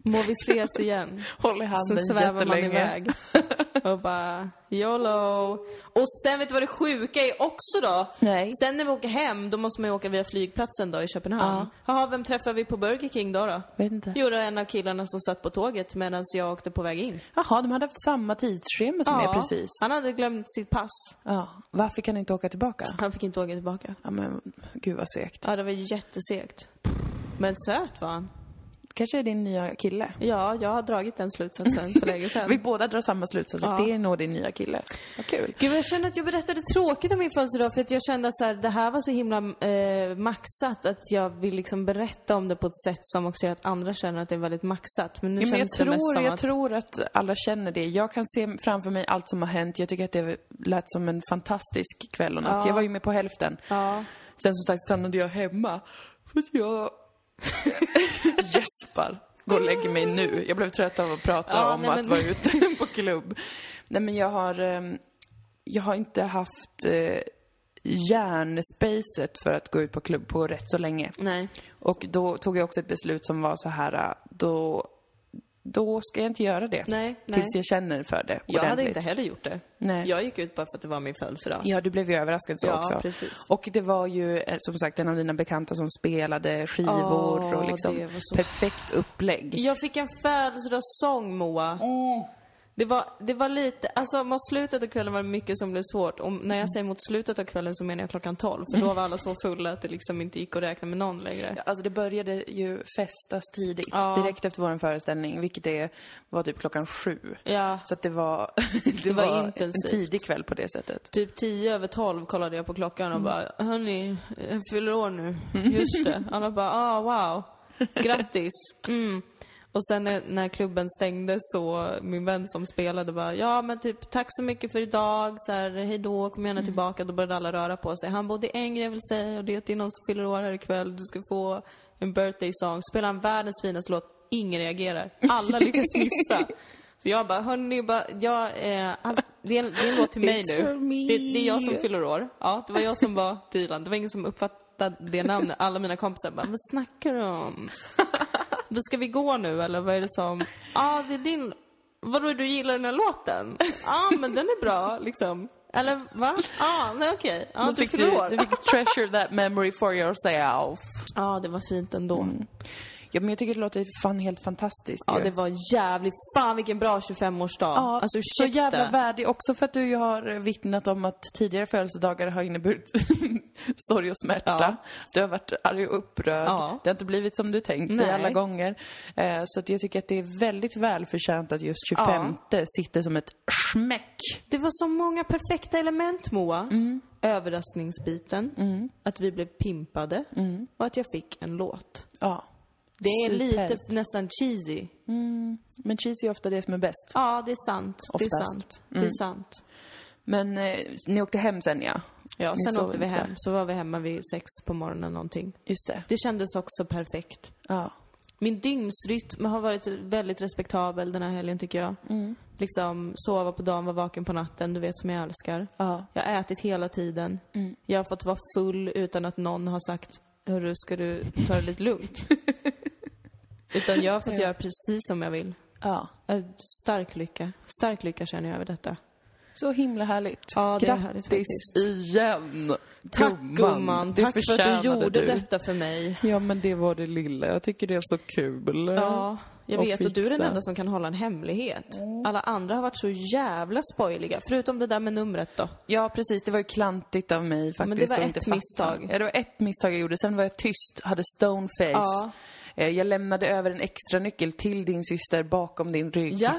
Må vi ses igen. Håll i Så handen svävar man jättelänge. iväg. Och bara, YOLO. Och sen vet du vad det sjuka är också då? Nej. Sen när vi åker hem, då måste man ju åka via flygplatsen då i Köpenhamn. Jaha, vem träffar vi på Burger King då då? Vet inte. Jo, det är en av killarna som satt på tåget medan jag åkte på väg in. Jaha, de hade haft samma tidsschema som er precis. han hade glömt sitt pass. Ja. Varför kan ni inte åka tillbaka? Han fick inte åka tillbaka. Ja, men gud vad segt. Ja, det var jättesegt. Men söt var han. Kanske är din nya kille. Ja, jag har dragit den slutsatsen för länge sedan. Vi båda drar samma slutsats, att Ja. det är nog din nya kille. Vad kul. Gud, jag kände att jag berättade tråkigt om min födelsedag för att jag kände att så här, det här var så himla eh, maxat att jag vill liksom berätta om det på ett sätt som också gör att andra känner att det är väldigt maxat. Men nu Ja, men jag känns det mest tror, som jag att... tror att alla känner det. Jag kan se framför mig allt som har hänt. Jag tycker att det lät som en fantastisk kväll och natt. Ja. Jag var ju med på hälften. Ja. Sen som sagt stannade jag hemma för att jag gäspar. Går och lägger mig nu. Jag blev trött av att prata Ja, om nej, att men- vara ute på klubb. Nej men jag har, ehm, jag har inte haft eh, hjärnspacet för att gå ut på klubb på rätt så länge. Nej. Och då tog jag också ett beslut som var så här, då, då ska jag inte göra det. Nej, nej. Tills jag känner för det Jag hade ordentligt. inte heller gjort det. Nej. Jag gick ut bara för att det var min födelsedag. Ja, du blev ju överraskad så Ja, också. precis. Och det var ju eh, som sagt en av dina bekanta som spelade skivor Åh, och liksom perfekt upplägg. Jag fick en födelsedagssång, Moa. Det var, det var lite, alltså mot slutet av kvällen var det mycket som blev svårt. Och när jag säger mot slutet av kvällen så menar jag klockan 12. För då var alla så fulla att det liksom inte gick att räkna med någon längre. Alltså det började ju festas tidigt, Ja. direkt efter vår föreställning, vilket är, var typ klockan sju. Ja, Så att det var, det, var var, intensivt. en tidig kväll på det sättet. typ 10 över 12 kollade jag på klockan och bara, hörni, jag fyller år nu. Just det. Alla bara, ah wow. Grattis. Mm. Och sen när, när klubben stängde så, min vän som spelade bara, ja men typ tack så mycket för idag, så här, hej då, kom gärna tillbaka. Då började alla röra på sig. Han bara, det är en grej jag vill säga och det är att det är någon som fyller år här ikväll, du ska få en birthday song. Spelar han världens finaste låt, ingen reagerar. Alla lyckas missa. Så jag bara, hörni, bara, jag, eh, all, det, är det är en låt till mig nu. Det, det är jag som fyller år. Ja, det var jag som var Dilan. Det var ingen som uppfattade det namnet. Alla mina kompisar bara, vad snackar du om? Ska vi gå nu eller vad är det som? Ja, ah, det är din... Vadå, du gillar den här låten? Ja, ah, men den är bra liksom. Eller va? Ja, ah, nej okej. Ja, Då du fick du, du fick treasure that memory for yourself. Ja, det var fint ändå. Ja, men jag tycker det låter fan helt fantastiskt Ja, ju. det var jävligt... Fan vilken bra 25-årsdag. Ja, alltså så ursäkta. jävla värdig också för att du ju har vittnat om att tidigare födelsedagar har inneburit sorg och smärta. Ja. Du har varit arg och upprörd. Ja. Det har inte blivit som du tänkt dig alla gånger. Eh, så att jag tycker att det är väldigt välförtjänt att just 25 sitter som ett smäck. Det var så många perfekta element, Moa. Mm. Överraskningsbiten, att vi blev pimpade och att jag fick en låt. Ja. Det är Superbt. lite nästan cheesy. Men cheese är ofta det som är bäst. Ja, det är sant. Det är Oftast. sant. Det är sant. Men eh, ni åkte hem sen ja. Ja, Ni sen åkte vi hem. där. Så var vi hemma vid sex på morgonen någonting. Just det. Det kändes också perfekt. Ja. Min dygnsrytm har varit väldigt respektabel den här helgen tycker jag. Liksom sova på dagen, vara vaken på natten, du vet som jag älskar. Ja. Jag har ätit hela tiden. Jag har fått vara full utan att någon har sagt Hörru, ska du ta det lite lugnt? utan jag har fått göra precis som jag vill. Ja. Eh, Stark lycka. Stark lycka känner jag över detta. Så himla härligt. Ja, det är Grattis härligt faktiskt. igen, Tack gumman. Det Tack för att du förtjänade gjorde du. detta för mig. Ja, men det var det lilla. Jag tycker det är så kul. Ja, jag Och vet. Och du är den enda som kan hålla en hemlighet. Alla andra har varit så jävla spoiliga. Förutom det där med numret då. Ja, precis. Det var ju klantigt av mig faktiskt. men det var att ett inte fatta. misstag. Ja, det var ett misstag jag gjorde. Sen var jag tyst, hade stoneface. Ja. Eh, Jag lämnade över en extra nyckel till din syster bakom din rygg Ja,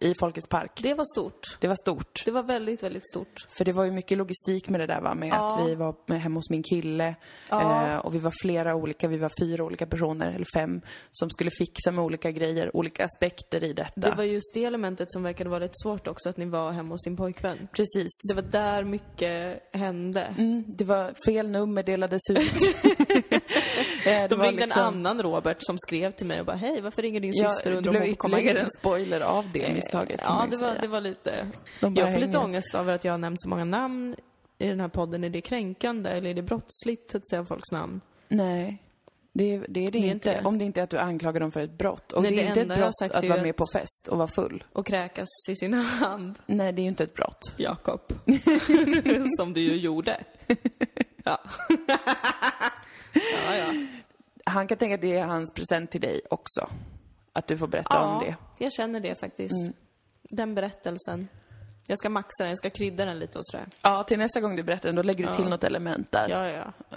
i Folkets park. det var stort. Det var stort. Det var väldigt, väldigt stort. För det var ju mycket logistik med det där va, med Ja. att vi var hemma hos min kille Ja. eh, och vi var flera olika, vi var fyra olika personer, eller fem, som skulle fixa med olika grejer, olika aspekter i detta. Det var just det elementet som verkade vara lite svårt också, att ni var hemma hos din pojkvän. Precis. Det var där mycket hände. Mm, det var fel nummer delades ut. Eh, det De ringde liksom- en annan Robert som skrev till mig och bara Hej, varför ringer din Ja, syster och det undrar om blev hon får komma in? en spoiler av det misstaget kan Ja, det var, säga. det var lite... De Jag får lite ångest över att jag har nämnt så många namn i den här podden. Är det kränkande eller är det brottsligt att säga folks namn? Nej. Det, det är det, är inte, det. om det inte är att du anklagar dem för ett brott. Och Nej, det är det inte ett brott att vara med på fest och vara full. Och kräkas i sin hand. Nej, det är ju inte ett brott. Jakob. Som du ju gjorde. Ja. ja, ja. Han kan tänka att det är hans present till dig också. Att du får berätta om det. jag känner det faktiskt. Den berättelsen. Jag ska maxa den, jag ska krydda den lite och sådär. Ja, till nästa gång du berättar den, då lägger du till något element där. Ja,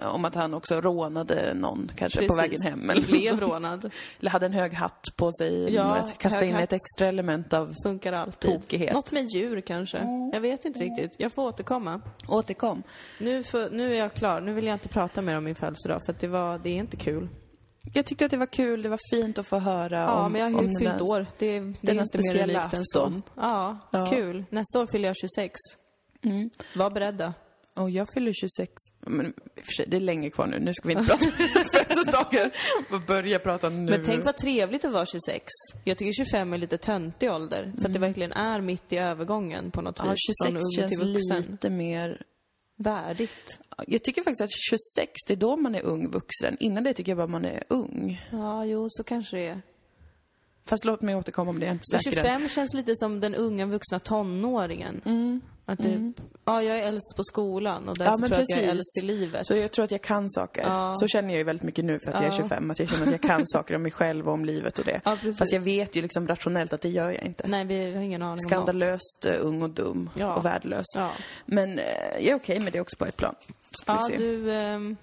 ja. Om att han också rånade någon, kanske på Precis. vägen hem. Eller, Blev rånad. eller hade en hög hatt på sig. Ja, Ja, kasta in hatt. ett extra element av Funkar alltid. Tokighet. Något med djur kanske. Jag vet inte riktigt. Jag får återkomma. återkom. Nu, för, nu är jag klar. Nu vill jag inte prata mer om min födelsedag för att det, var, det är inte kul. Jag tyckte att det var kul, det var fint att få höra Ja, om men jag har ju fyllt år. Det, det är inte mer speciella unikt än så. afton. Ja, Ja. kul. Nästa år fyller jag 26. Var beredda. Och jag fyller 26. Men i och för sig, det är länge kvar nu. Nu ska vi inte prata födelsedagar. Börja prata nu. Men tänk vad trevligt att vara 26. Jag tycker 25 är lite töntig ålder. För att det verkligen är mitt i övergången på något ja, vis. 26 Från ung känns till vuxen. lite mer... Värdigt. Jag tycker faktiskt att 26, det är då man är ung vuxen. Innan det tycker jag bara man är ung. Ja, jo, så kanske det är. Fast låt mig återkomma om det, jag är inte Så säker än. 25 känns lite som den unga vuxna tonåringen. Att det, Ja, jag är äldst på skolan och därför Mm. Ja, tror jag att jag är äldst i livet. Så jag tror att jag kan saker. Ja. Så känner jag ju väldigt mycket nu för att jag är 25. Att jag känner att jag kan saker om mig själv och om livet och det. Ja, precis. Fast jag vet ju liksom rationellt att det gör jag inte. Nej, vi har ingen aning om något. Skandalöst eh, ung och dum Ja. och värdelös. Ja, Men eh, jag är okej med det också på ett plan. Ska ja du, ehm,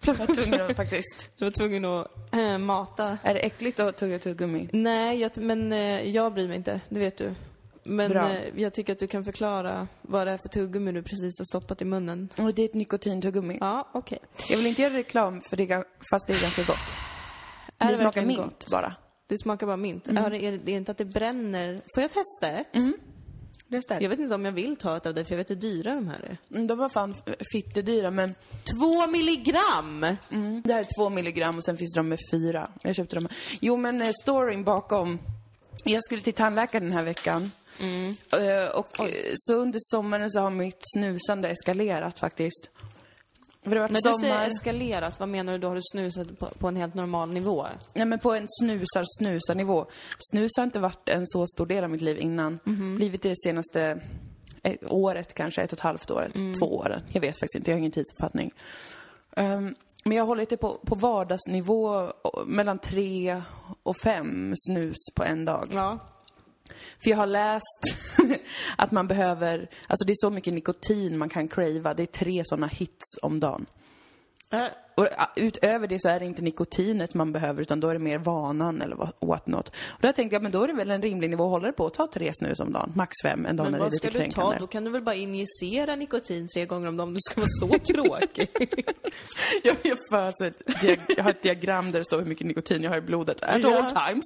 Jag var tvungen att faktiskt... du var tvungen att äh, mata. Är det äckligt att tugga tuggummi? Nej, jag, men eh, jag bryr mig inte. Det vet du. Men Bra. eh, jag tycker att du kan förklara vad det är för tuggummi du precis har stoppat i munnen. Och det är ett nikotintuggummi. Ja, okej. Jag vill inte göra reklam för det, fast det är ganska gott. Är det det smakar mint gott? bara. Det smakar bara mint. Mm. Ja, det är, det är inte att det bränner. Får jag testa ett? Starkt. Jag vet inte om jag vill ta ett av det, för jag vet hur dyra de här är. Mm, De var fan fittedyra men Två milligram! mm, det här är två milligram och sen finns de med fyra. Jag köpte dem. Jo men eh, storyn bakom. Jag skulle till tandläkaren den här veckan. Eh, Och eh, så under sommaren så har mitt snusande eskalerat faktiskt. För det När du säger eskalerat, vad menar du då? Har du snusat på, på en helt normal nivå? Nej men på en snusar snusar nivå. Snus har inte varit en så stor del av mitt liv innan. Blivit det det senaste eh, året kanske, ett och ett halvt året, två åren. Jag vet faktiskt inte, jag har ingen tidsuppfattning. Ehm, men jag har hållit det på, på vardagsnivå och- mellan tre och fem snus på en dag. Ja. För jag har läst att man behöver, alltså det är så mycket nikotin man kan crava. Det är tre sådana hits om dagen. Äh, Och ja, utöver det så är det inte nikotinet man behöver utan då är det mer vanan eller vad- what not. Och där tänkte jag, men då är det väl en rimlig nivå, håller det på att ta tre snus om dagen, max fem en dag men när det är vad lite ska du ta? kränkande. Då kan du väl bara injicera nikotin tre gånger om dagen du ska vara så tråkig. Jag, jag, för ett jag har ett diagram där det står hur mycket nikotin jag har i blodet at Ja. all times.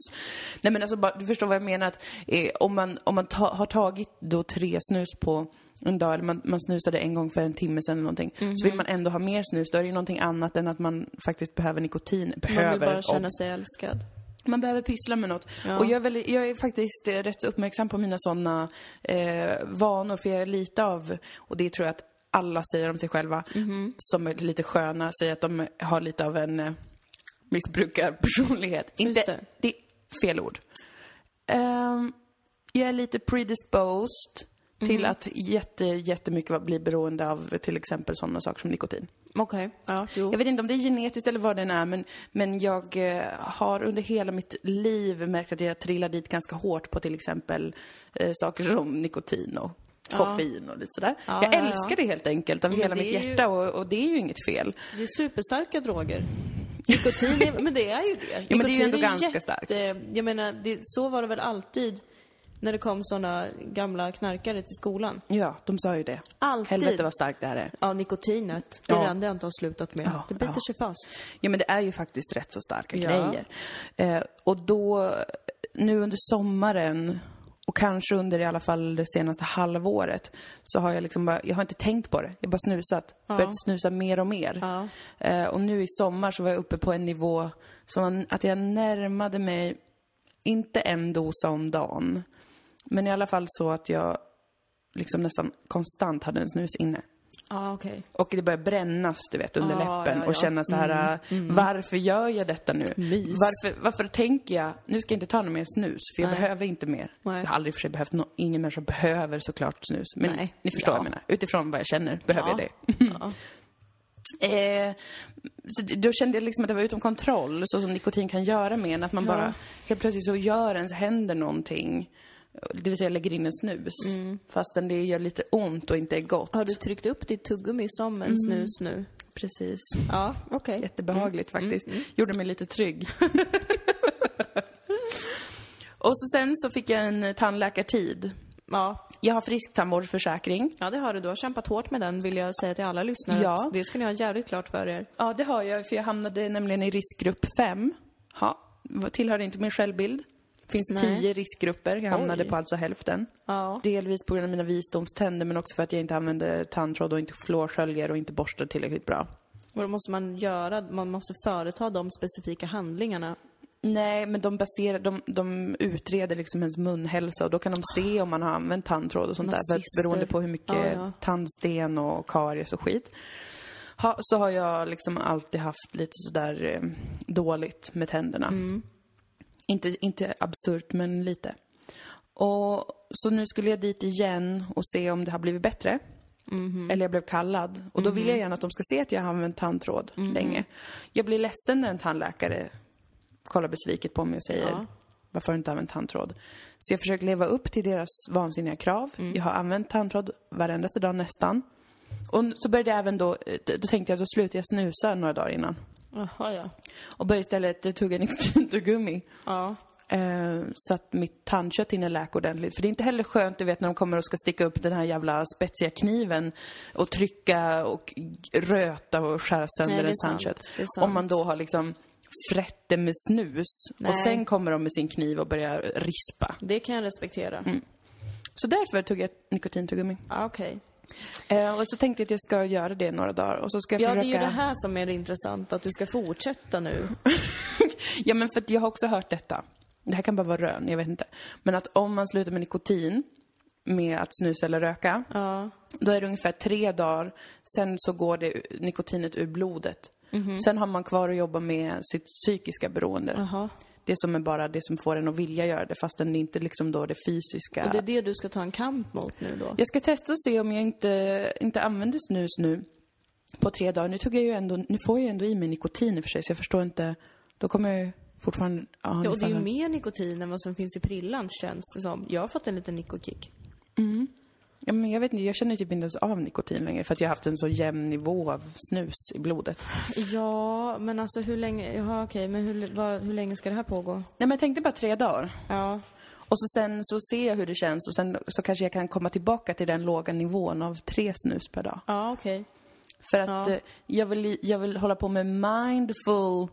Nej men alltså, bara, du förstår vad jag menar att eh, om man, om man ta, har tagit då tre snus på en dag, eller man, man snusade en gång för en timme sedan eller någonting, så Mhm. vill man ändå ha mer snus, då är det ju någonting annat än att man faktiskt behöver nikotin. Man Behöver, vill bara känna sig älskad. Man behöver pyssla med något. Ja. Och jag är, väldigt, jag är faktiskt eh, rätt så uppmärksam på mina sådana eh, vanor, för jag är lite av, och det tror jag att alla säger om sig själva, Mhm. som är lite sköna, säger att de har lite av en eh, missbrukarpersonlighet. Inte, det. det är fel ord. Ehm, jag är lite predisposed. Till att jätte, jättemycket bli beroende av till exempel sådana saker som nikotin. Okej. Ja, jo. Jag vet inte om det är genetiskt eller vad den är, men, men jag eh, har under hela mitt liv märkt att jag trillar dit ganska hårt på till exempel eh, saker som nikotin och koffein och lite sådär. Ja, jag ja, ja. älskar det helt enkelt av Men hela det mitt är ju- hjärta och, och det är ju inget fel. Det är superstarka droger. Nikotin, är, men det är ju det. Ja, men det är ju ändå ganska starkt. Jag menar, det, så var det väl alltid när det kom såna gamla knarkare till skolan. Ja, de sa ju det. Alltid. Helvete vad starkt det här är. Ja, nikotinet. Det är Ja. det jag inte har slutat med. Ja, det biter ja. sig fast. Ja, men det är ju faktiskt rätt så starka Ja. grejer. Eh, och då, nu under sommaren och kanske under i alla fall det senaste halvåret så har jag liksom bara, jag har inte tänkt på det. Jag har bara snusat. Börjat snusa mer och mer. Ja. Eh, och nu i sommar så var jag uppe på en nivå som att jag närmade mig, inte en dosa om dagen, men i alla fall så att jag liksom nästan konstant hade en snus inne. Ja, okej. Och det börjar brännas, du vet, under Ja, läppen ja, och ja. känna så här, äh, varför gör jag detta nu? Mys. Varför, varför tänker jag, nu ska jag inte ta något mer snus, för jag Nej. behöver inte mer. Nej. Jag har aldrig för sig behövt, no, ingen människa behöver såklart snus. Men Nej. ni förstår Ja. vad jag menar. Utifrån vad jag känner behöver Ja. jag det. Eh, så då kände jag liksom att det var utom kontroll, så som nikotin kan göra med en. Att man Ja. bara, helt plötsligt så gör ens händer någonting. Det vill säga lägger in en snus. Fastän det gör lite ont och inte är gott. Har du tryckt upp ditt tuggummi som Mm. en snus nu? Precis. Ja, okej. Jättebehagligt faktiskt. Gjorde mig lite trygg. och så sen så fick jag en tandläkartid. Ja. Jag har frisktandvårdsförsäkring. ja, det har du. Du har kämpat hårt med den, vill jag säga till alla lyssnare. Ja. Det ska ni ha jävligt klart för er. Ja, det har jag, för jag hamnade nämligen i riskgrupp 5. Ja, tillhörde inte min självbild. Finns Nej. tio riskgrupper. Jag hamnade Oj. på alltså hälften. Ja. Delvis på grund av mina visdomständer, men också för att jag inte använde tandtråd och inte fluorsköljer och inte borstar tillräckligt bra. Då måste man göra, man måste företa de specifika handlingarna. Nej, men de baserar, de, de utreder liksom ens munhälsa och då kan de se om man har använt tandtråd och sånt där. För Nazister. beroende på hur mycket Ja, ja. tandsten och karies och skit. Ha, så har jag liksom alltid haft lite sådär eh, dåligt med tänderna. Mm. Inte, inte absurt, men lite. Och så nu skulle jag dit igen och se om det har blivit bättre. Eller jag blev kallad. Och då vill jag gärna att de ska se att jag har använt tandtråd länge. Jag blir ledsen när en tandläkare kollar besviket på mig och säger Ja. varför har du inte använt tandtråd? Så jag försöker leva upp till deras vansinniga krav. Jag har använt tandtråd varendaste dag nästan. Och så började jag även då, då tänkte jag då slutar jag snusa några dagar innan. Jaha, ja. Och började istället tugga nikotintuggummi. Ja. Eh, så att mitt tandkött hinner läka ordentligt. För det är inte heller skönt, du vet, när de kommer och ska sticka upp den här jävla spetsiga kniven och trycka och röta och skära sönder Nej, det ens tandkött. Det. Om man då har liksom frätte med snus Nej. och sen kommer de med sin kniv och börjar rispa. Det kan jag respektera. Mm. Så därför tog jag nikotintuggummi. Ja, okej. Eh, och så tänkte jag att jag ska göra det några dagar och så ska jag Ja, det är försöka... ju det här som är det intressanta, att du ska fortsätta nu. Ja, men för att jag har också hört detta. Det här kan bara vara rön, jag vet inte. Men att om man slutar med nikotin, med att snusa eller röka, Ja. då är det ungefär tre dagar, sen så går det nikotinet ur blodet. Sen har man kvar att jobba med sitt psykiska beroende. Jaha. Det som är bara det som får en att vilja göra det, fastän det inte liksom då det fysiska. Och det är det du ska ta en kamp mot nu då? Jag ska testa och se om jag inte, inte använder snus nu på tre dagar. Nu tog jag ju ändå, nu får jag ju ändå i mig nikotin i och för sig, så jag förstår inte. Då kommer jag ju fortfarande... Ja, Ja, och det är ju mer nikotin än vad som finns i prillan, känns det som. Jag har fått en liten nikokick. Ja, men jag vet inte, jag känner typ inte ens av nikotin längre för att jag har haft en så jämn nivå av snus i blodet. Ja, men alltså hur länge... Jaha, okej, men hur, vad, hur länge ska det här pågå? Nej, men jag tänkte bara tre dagar. Ja. Och så sen så ser jag hur det känns och sen så kanske jag kan komma tillbaka till den låga nivån av tre snus per dag. Ja, okej. För att Ja. eh, jag, vill, jag vill hålla på med mindful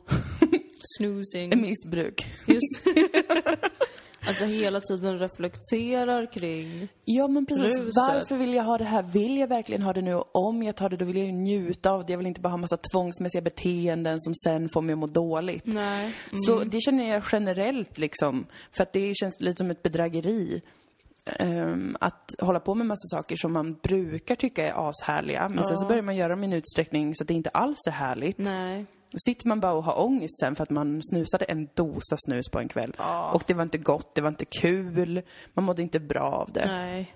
Snoozing. missbruk. Just Alltså hela tiden reflekterar kring... Ja, men precis. Ruset. Varför vill jag ha det här? Vill jag verkligen ha det nu? Och om jag tar det, då vill jag ju njuta av det. Jag vill inte bara ha massa tvångsmässiga beteenden som sen får mig att må dåligt. Nej. Så det känner jag generellt liksom. För att det känns lite som ett bedrägeri. ehm, att hålla på med massa saker som man brukar tycka är ashärliga. Men sen så börjar man göra dem i en utsträckning så att det inte alls är härligt. Nej. Sitter man bara och har ångest sen för att man snusade en dosa snus på en kväll. Och det var inte gott, det var inte kul, man mådde inte bra av det. Nej.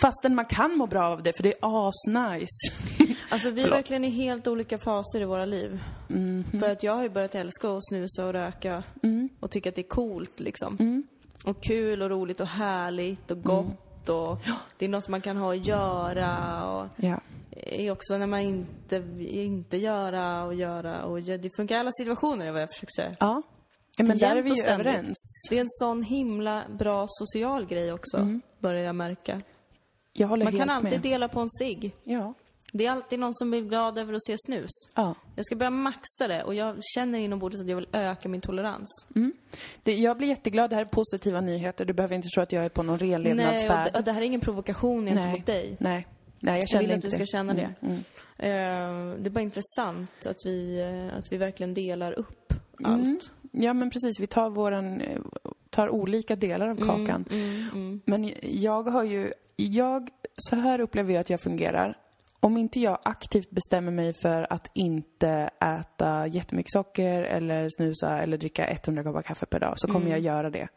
Fastän man kan må bra av det, för det är asnice. Alltså vi är verkligen i helt olika faser i våra liv. För att jag har ju börjat älska att snusa och röka. Och tycka att det är coolt liksom. Och kul och roligt och härligt och gott och det är något man kan ha att göra och ja. Är också när man inte, inte göra och göra och gö- det funkar i alla situationer är vad jag försöker säga. Ja. ja men där är vi ju överens. Det är en sån himla bra social grej också, börjar jag märka. Jag håller Man helt kan alltid med. dela på en cigg. Ja. Det är alltid någon som blir glad över att se snus. Ja. Jag ska börja maxa det och jag känner inombords att jag vill öka min tolerans. Det, jag blir jätteglad. Det här är positiva nyheter. Du behöver inte tro att jag är på någon Nej, och renlevnadsfärd. det, och det här är ingen provokation gentemot dig. Nej. Nej, jag Jag känner vill att du ska det. känna det. Mm, mm. Eh, det är bara intressant att vi, att vi verkligen delar upp allt. Mm. Ja, men precis. Vi tar våran, tar olika delar av kakan. Mm, Men jag har ju, jag, så här upplever jag att jag fungerar. Om inte jag aktivt bestämmer mig för att inte äta jättemycket socker eller snusa eller dricka 100 koppar kaffe per dag så kommer Mm. jag göra det.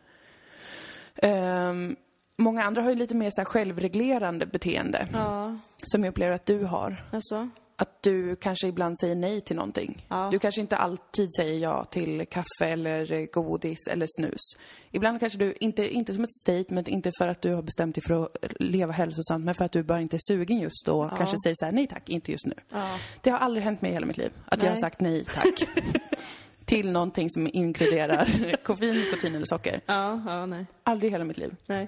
Ehm, många andra har ju lite mer så självreglerande beteende Ja, som jag upplever att du har. alltså. Att du kanske ibland säger nej till någonting. Ja. Du kanske inte alltid säger ja till kaffe eller eh, godis eller snus. Ibland kanske du, inte, inte som ett statement, inte för att du har bestämt dig för att leva hälsosamt, men för att du bara inte är sugen just då. Kanske säger så här, nej tack, inte just nu. Ja. Det har aldrig hänt mig i hela mitt liv, att jag har Nej. sagt nej tack. till någonting som inkluderar koffein, nikotin eller socker. Ja, ja, nej. Aldrig i hela mitt liv. Nej.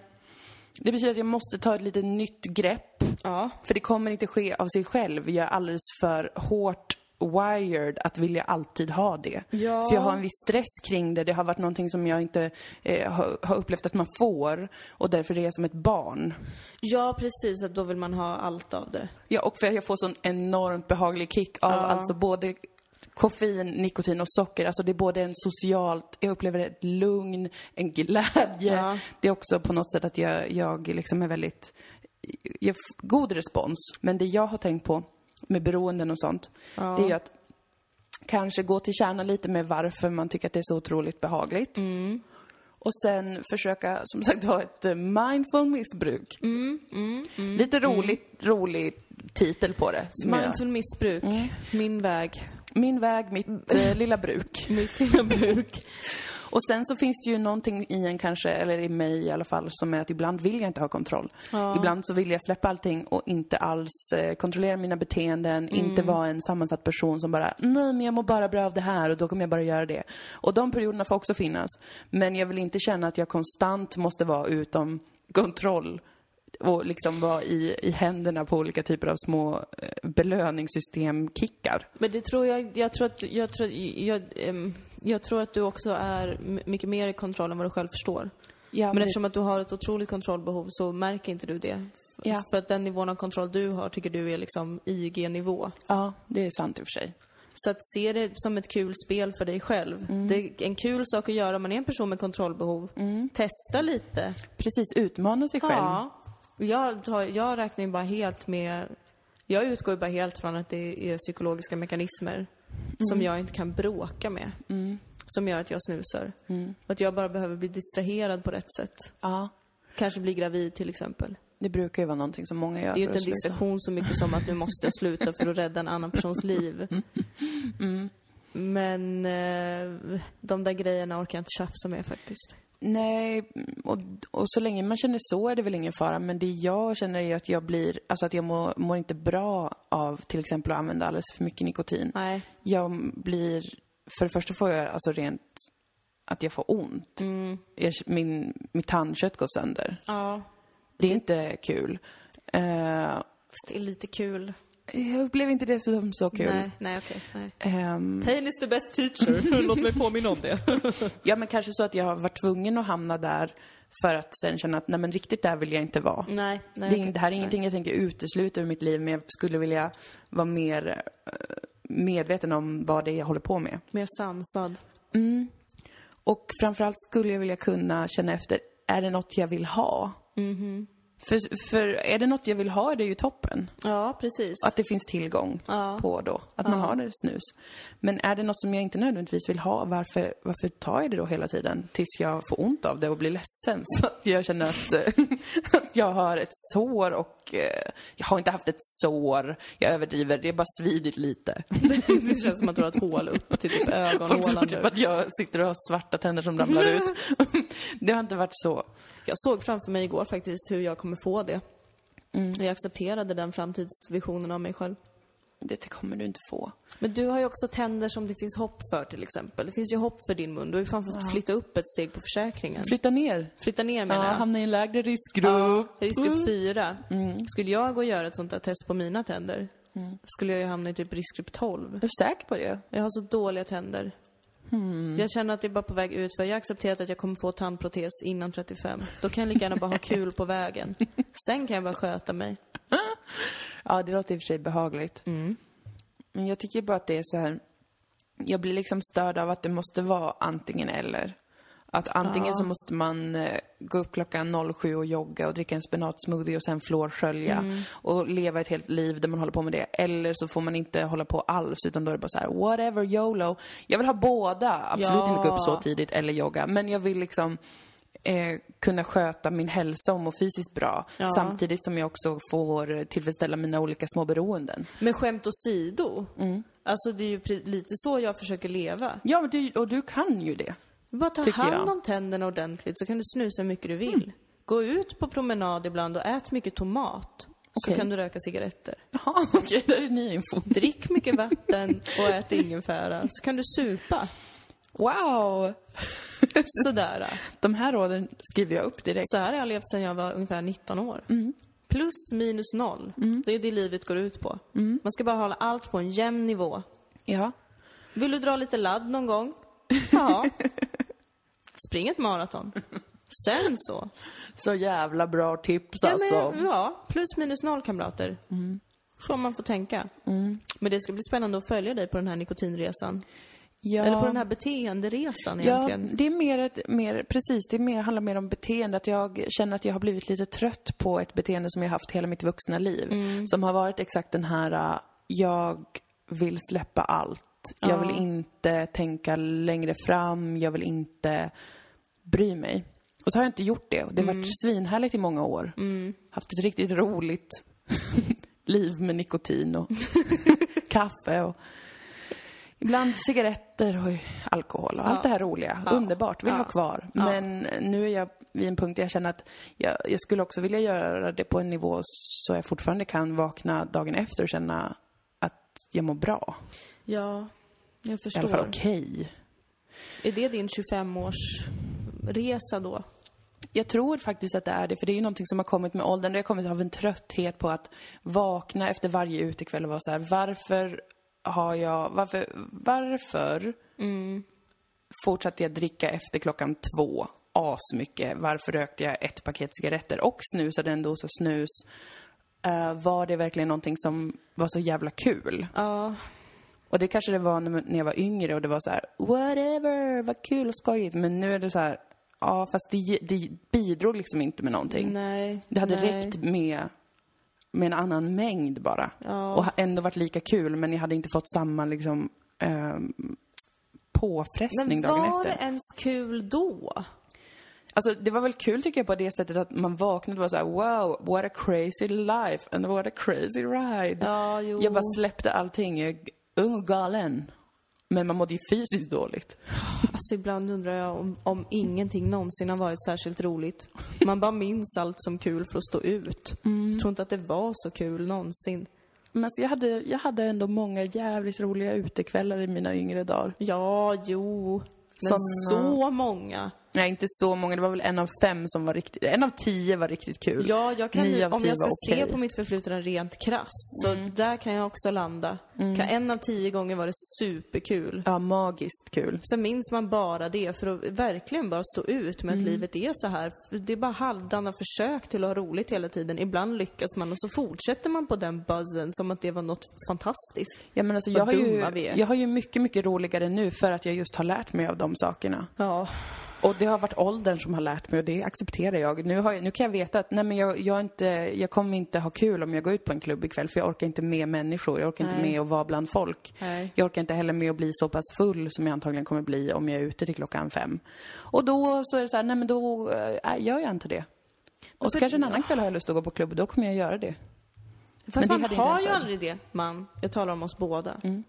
Det betyder att jag måste ta ett lite nytt grepp Ja. för det kommer inte ske av sig själv. Jag är alldeles för hårt wired att vilja alltid ha det. Ja. För jag har en viss stress kring det. Det har varit någonting som jag inte eh, har, har upplevt att man får och därför är jag som ett barn. Ja, precis. Att då vill man ha allt av det. Ja, och för att jag får sån enormt behaglig kick av alltså både koffein, nikotin och socker. Alltså det är både en socialt, jag upplever ett lugn, en glädje. Ja. Det är också på något sätt att jag, jag liksom är väldigt, jag god respons. Men det jag har tänkt på med beroenden och sånt, det är ju att kanske gå till kärnan lite med varför man tycker att det är så otroligt behagligt. Och sen försöka, som sagt, ha ett eh, mindful missbruk. Mm, Lite roligt, rolig titel på det. Som jag- Mindful missbruk. Min väg. Min väg, mitt eh, lilla bruk. Mitt lilla bruk. Och sen så finns det ju någonting i en kanske, eller i mig i alla fall, som är att ibland vill jag inte ha kontroll. Ja. Ibland så vill jag släppa allting och inte alls eh, kontrollera mina beteenden, inte vara en sammansatt person som bara, nej men jag mår bara bra av det här och då kommer jag bara göra det. Och de perioderna får också finnas. Men jag vill inte känna att jag konstant måste vara utom kontroll och liksom vara i, i händerna på olika typer av små eh, belöningssystem-kickar. Men det tror jag, jag tror att, jag tror, jag, ehm, jag tror att du också är mycket mer i kontroll än vad du själv förstår. Ja, Men eftersom att du har ett otroligt kontrollbehov så märker inte du det. Ja. För att den nivån av kontroll du har tycker du är liksom IG-nivå. Ja, det är sant i och för sig. Så att se det som ett kul spel för dig själv. Mm. Det är en kul sak att göra om man är en person med kontrollbehov. Testa lite. Precis, utmana sig själv. Ja. Jag, tar, jag räknar ju bara helt med... Jag utgår ju bara helt från att det är psykologiska mekanismer som jag inte kan bråka med. Som gör att jag snusar. Och att jag bara behöver bli distraherad på rätt sätt. Ja, Kanske bli gravid till exempel. det brukar ju vara någonting som många gör Det är ju inte en distraktion så mycket som att nu måste jag sluta för att rädda en annan persons liv. Men eh, de där grejerna orkar jag inte tjafsa med faktiskt. Nej, och, och så länge man känner så är det väl ingen fara. Men det jag känner är att jag blir, alltså att jag mår, mår inte bra av till exempel att använda alldeles för mycket nikotin. Nej. Jag blir, för det första får jag alltså rent, att jag får ont. Jag, min, mitt tandkött går sönder. Ja. Det är inte kul. Eh, Fast det är lite kul. Jag upplever inte det som så kul. Nej, nej okej. nej. Ehm, Pain is the best teacher. Låt mig påminna om det. Ja, men kanske så att jag har varit tvungen att hamna där för att sen känna att nej men riktigt där vill jag inte vara. nej, nej. det, är, okej. det här är ingenting jag tänker utesluta ur mitt liv, men jag skulle vilja vara mer eh, medveten om vad det är jag håller på med. Mer sansad. Och framförallt skulle jag vilja kunna känna efter, är det något jag vill ha? För, för är det något jag vill ha är det ju toppen. Ja, precis. Att det finns tillgång Ja. på då. Att man har det snus. Men är det något som jag inte nödvändigtvis vill ha, varför, varför tar jag det då hela tiden? Tills jag får ont av det och blir ledsen. För att jag känner att, att jag har ett sår och eh, jag har inte haft ett sår. Jag överdriver, det är bara svidit lite. det känns som att du har ett hål upp till typ ögonhålan typ att jag sitter och har svarta tänder som ramlar ut. det har inte varit så. Jag såg framför mig igår faktiskt hur jag kommer få det. Mm. Jag accepterade den framtidsvisionen av mig själv. Det kommer du inte få. Men du har ju också tänder som det finns hopp för till exempel. Det finns ju hopp för din mun. Du har ju fan fått flytta upp ett steg på försäkringen. Flytta ner. Flytta ner Ja, menar jag. hamna i en lägre riskgrupp. Ja, riskgrupp 4. Mm. Skulle jag gå och göra ett sånt där test på mina tänder, skulle jag ju hamna i typ riskgrupp 12. Är du säker på det? Jag har så dåliga tänder. Hmm. Jag känner att det är bara på väg ut för jag har accepterat att jag kommer få tandprotes innan 35. Då kan jag lika gärna bara ha kul på vägen. Sen kan jag bara sköta mig. Ja, det låter i och för sig behagligt. Mm. Men jag tycker bara att det är så här... Jag blir liksom störd av att det måste vara antingen eller. Att antingen så måste man eh, gå upp klockan 07 och jogga och dricka en spenatsmoothie och sen flårskölja Mm. och leva ett helt liv där man håller på med det. Eller så får man inte hålla på alls utan då är det bara så här: whatever, YOLO. Jag vill ha båda. Absolut Ja. inte gå upp så tidigt eller jogga. Men jag vill liksom eh, kunna sköta min hälsa och må fysiskt bra. Ja. Samtidigt som jag också får tillfredsställa mina olika små beroenden. Men skämt åsido. Mm. Alltså det är ju lite så jag försöker leva. Ja, men du, och du kan ju det. Bara ta hand. Mm. om tänderna ordentligt så kan du snusa hur mycket du vill. Gå ut på promenad ibland och ät mycket tomat. Så Okej. kan du röka cigaretter. Jaha, okej, där är ny info. Drick mycket vatten och ät ingefära. Så kan du supa. Wow! Sådär. De här råden skriver jag upp direkt. Så här har jag levt sedan jag var ungefär 19 år. Mm. Plus minus noll. Det är det livet går ut på. Mm. Man ska bara hålla allt på en jämn nivå. Ja. Vill du dra lite ladd någon gång? Ja. Spring ett maraton. Sen så. Så jävla bra tips Ja, alltså. men, ja, plus minus noll kamrater. Så man får tänka. Men det ska bli spännande att följa dig på den här nikotinresan. Ja. Eller på den här beteenderesan Ja, egentligen. det är mer ett, mer, precis, det är mer, handlar mer om beteende. Att jag känner att jag har blivit lite trött på ett beteende som jag haft hela mitt vuxna liv. Som har varit exakt den här, äh, jag vill släppa allt. Jag Ja. vill inte tänka längre fram, jag vill inte bry mig. Och så har jag inte gjort det. Det har Mm. varit svinhärligt i många år. Haft ett riktigt roligt liv med nikotin och kaffe och ibland cigaretter och alkohol och allt det här roliga. Underbart, vill Ja. ha kvar. Ja. Men nu är jag vid en punkt där jag känner att jag, jag skulle också vilja göra det på en nivå så jag fortfarande kan vakna dagen efter och känna att jag mår bra. Ja, jag I förstår. alla fall okej. Är det din 25-års resa då? Jag tror faktiskt att det är det, för det är ju någonting som har kommit med åldern. Det har kommit av en trötthet på att vakna efter varje utekväll och vara så här, varför har jag, varför, varför fortsatte jag dricka efter klockan två asmycket? Varför rökte jag ett paket cigaretter och snusade en dosa snus? Eh, var det verkligen någonting som var så jävla kul? Ja, Och det kanske det var när jag var yngre och det var så här, whatever, vad kul och skojigt. Men nu är det så här, ja fast det, det bidrog liksom inte med någonting. nej. Det hade nej. räckt med, med en annan mängd bara. Ja. Och ändå varit lika kul men jag hade inte fått samma liksom ehm, påfrestning Men dagen var efter. det ens kul då? Alltså det var väl kul tycker jag på det sättet att man vaknade och var så här, wow, what a crazy life and what a crazy ride. Ja. Jag bara släppte allting, jag ung och galen. Men man mådde ju fysiskt dåligt. Alltså ibland undrar jag om, om ingenting någonsin har varit särskilt roligt. Man bara minns allt som kul för att stå ut. Mm. Jag tror inte att det var så kul någonsin. Men alltså, jag, hade, jag hade ändå många jävligt roliga utekvällar i mina yngre dagar. Ja, jo. Men Såna- så många. Nej, inte så många. Det var väl en av fem som var riktigt... En av tio var riktigt kul. Ja, jag kan, Nio av om tio jag ska se. Mm. på mitt förflutna rent krasst, så där kan jag också landa. Kan en av tio gånger var det superkul. Ja, magiskt kul. Så minns man bara det för att verkligen bara stå ut med att Mm. livet är så här. Det är bara halvdana försök till att ha roligt hela tiden. Ibland lyckas man och så fortsätter man på den buzzen som att det var något fantastiskt. Ja, men alltså, Vad jag, har ju, jag har ju mycket, mycket roligare nu för att jag just har lärt mig av de sakerna. Ja. Och det har varit åldern som har lärt mig och det accepterar jag. Nu, jag, nu kan jag veta att nej, men jag, jag, inte, jag kommer inte ha kul om jag går ut på en klubb ikväll för jag orkar inte med människor. Jag orkar inte Nej. med att vara bland folk. Nej. Jag orkar inte heller med att bli så pass full som jag antagligen kommer bli om jag är ute till klockan fem. Och då så är det så här, nej men då äh, gör jag inte det. Och så kanske en annan kväll har jag lust att gå på klubb och då kommer jag göra det. Fast Men man inte har ju aldrig det, man. Jag talar om oss båda. Mm.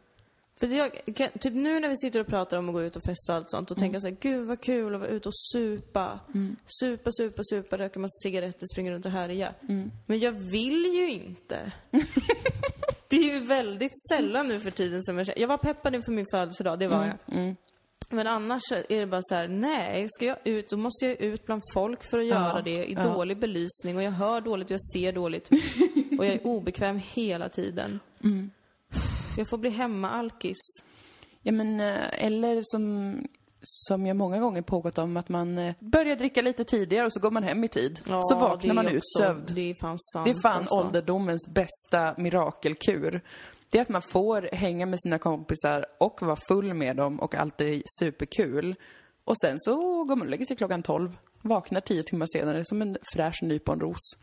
För jag, kan, typ nu när vi sitter och pratar om att gå ut och festa och allt sånt, då Mm. tänker jag så här, gud vad kul att vara ute och supa. Supa, supa, supa, röka massa cigaretter, springa runt och härja. Mm. Men jag vill ju inte. det är ju väldigt sällan nu för tiden som jag jag var peppad inför min födelsedag, det var Mm. jag. Men annars är det bara så här: nej, ska jag ut, då måste jag ut bland folk för att göra Ja, det i ja. dålig belysning och jag hör dåligt och jag ser dåligt. och jag är obekväm hela tiden. Mm. Jag får bli hemma-alkis. Ja men, eh, eller som, som jag många gånger pågått om att man eh, börjar dricka lite tidigare och så går man hem i tid. så det vaknar man utsövd. Det är fan sant Det är fan alltså. ålderdomens bästa mirakelkur. Det är att man får hänga med sina kompisar och vara full med dem och allt är superkul. Och sen så går man och lägger sig klockan 12, vaknar tio timmar senare som en fräsch nyponros.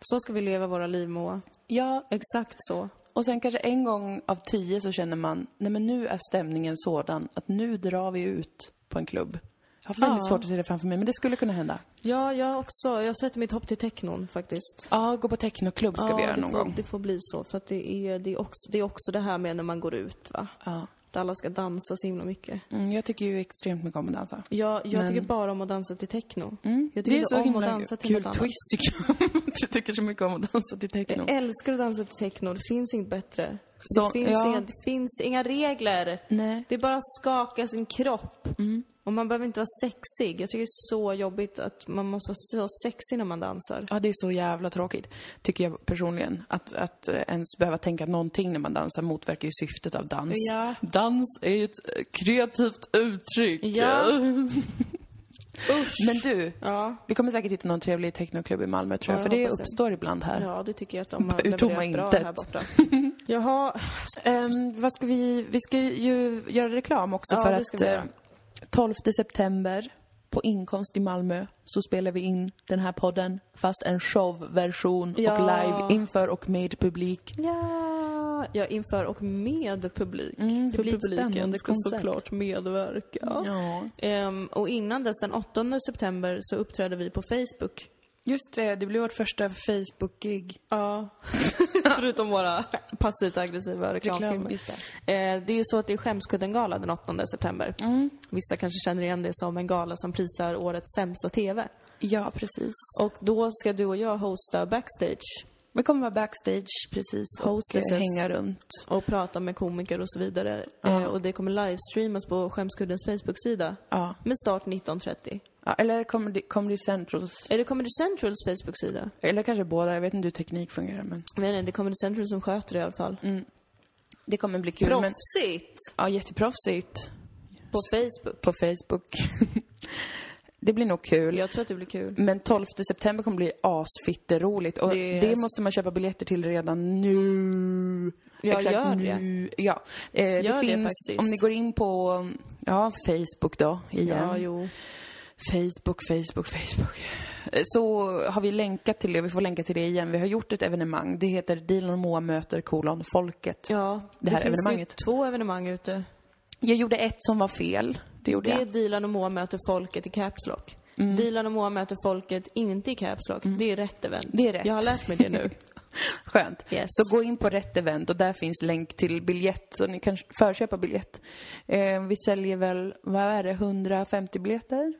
Så ska vi leva våra liv, Moa. Ja, Exakt så. Och sen kanske en gång av tio så känner man, nej men nu är stämningen sådan att nu drar vi ut på en klubb. Jag har väldigt Ja. svårt att se det framför mig, men det skulle kunna hända. Ja, jag också. Jag sätter mitt hopp till technon faktiskt. Ja, gå på technoklubb ska ja, vi göra någon får, gång. Det får bli så, för att det är, det, är också, det är också det här med när man går ut, va? Ja. Att alla ska dansa så himla mycket. Mm, jag tycker ju extremt mycket om att dansa. Jag, jag Men- tycker bara om att dansa till techno. Mm. Jag det tycker är inte så om himla att dansa till kul något twist tycker jag. du tycker så mycket om att dansa till techno. Jag älskar att dansa till techno. Det finns inget bättre. Så, det, finns ja. inga, det finns inga regler. Nej. Det är bara att skaka sin kropp. Mm. Och man behöver inte vara sexig. Jag tycker det är så jobbigt att man måste vara så sexig när man dansar. Ja, det är så jävla tråkigt, tycker jag personligen. Att, att eh, ens behöva tänka någonting när man dansar motverkar ju syftet av dans. Ja. Dans är ju ett eh, kreativt uttryck. Ja. Usch. Men du, Ja, vi kommer säkert hitta någon trevlig technoklubb i Malmö tror jag, Ja, för jag det hoppas det. uppstår ibland här. ja, det tycker jag att de har Ur tomma intet. här borta. Jaha, Ehm, vad ska vi, vi ska ju göra reklam också Ja, för det att eh. 12 september på Inkomst i Malmö så spelar vi in den här podden fast en showversion Ja. och live inför och med publik. ja, Ja, inför och med publik. Mm, ett Publiken ska koncept. såklart medverka. Ja. Ehm, och innan dess, den 8 september, så uppträdde vi på Facebook. Just det, det blir vårt första Facebook-gig. Ja. Förutom våra passivt aggressiva reklamfilmer. Reklam, Eh, det är ju så att det är Skämskudden-gala den 8 september. Mm. Vissa kanske känner igen det som en gala som prisar årets sämsta TV. Ja, precis. Och då ska du och jag hosta backstage Vi kommer vara backstage precis och Hostesses. eh, hänga runt. och prata med komiker och så vidare. Eh, och det kommer livestreamas på Skämskuddens Facebook-sida. Ja. Med start 19.30. ja eller Comedy, Comedy Centrals. Är det Comedy Centrals Facebook-sida? Eller kanske båda, jag vet inte hur teknik fungerar men Jag vet inte, det är Comedy Central som sköter det i alla fall. det kommer bli kul. Men, Proffsigt! ja, jätteproffsigt. På Facebook. På Facebook. det blir nog kul. Jag tror att det blir kul. Men 12 september kommer bli asfitteroligt och Det det, måste man köpa biljetter till redan nu. Ja, Exakt gör det. nu. Ja. Eh, det Gör det finns, faktiskt. om ni går in på, ja, Facebook då, igen. Ja, jo. Facebook, Facebook, Facebook. Eh, Så har vi länkat till det, vi får länka till det igen. Vi har gjort ett evenemang. Det heter Dilan och Moa möter kolon folket. Ja, Det här finns evenemanget. ju två evenemang ute. Jag gjorde ett som var fel. Det gjorde Det är jag. Dilan och Moa möter folket i Caps Lock. Mm. Dilan och Moa möter folket inte i Caps Lock. Det är rätt event. Det är rätt. Jag har lärt mig det nu. Skönt. Yes. Så gå in på rätt event och där finns länk till biljett så ni kan förköpa biljett. Eh, vi säljer väl, vad är det, 150 biljetter?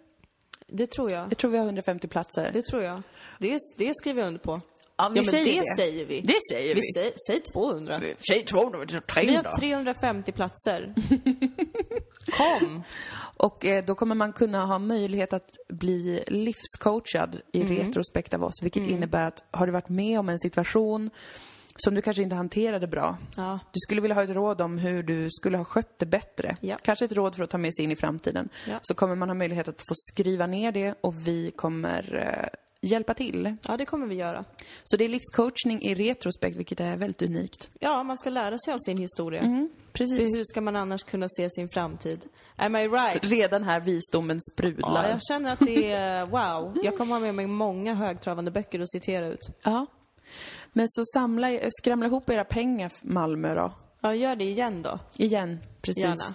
Det tror jag. Jag tror vi har 150 platser. Det tror jag. Det, det skriver jag under på. ja, vi ja, men säger det, säger vi. Det säger vi. vi säger, säg 200. Säg 200, Vi 300. har 350 platser. Kom! Och eh, då kommer man kunna ha möjlighet att bli livscoachad i retrospekt av oss, vilket innebär att har du varit med om en situation som du kanske inte hanterade bra. Ja. Du skulle vilja ha ett råd om hur du skulle ha skött det bättre. Ja. Kanske ett råd för att ta med sig in i framtiden. Ja. Så kommer man ha möjlighet att få skriva ner det och vi kommer eh, hjälpa till. ja, det kommer vi göra. Så det är livscoachning i retrospekt, vilket är väldigt unikt. Ja, man ska lära sig av sin historia. Mm, precis. Hur ska man annars kunna se sin framtid? Am I right? Redan här visdomen sprudlar. Ja, jag känner att det är wow. Jag kommer ha med mig många högtravande böcker att citera ut. Ja. Men så samla, skramla ihop era pengar, Malmö då. Ja, gör det igen då. Igen, precis. Gärna.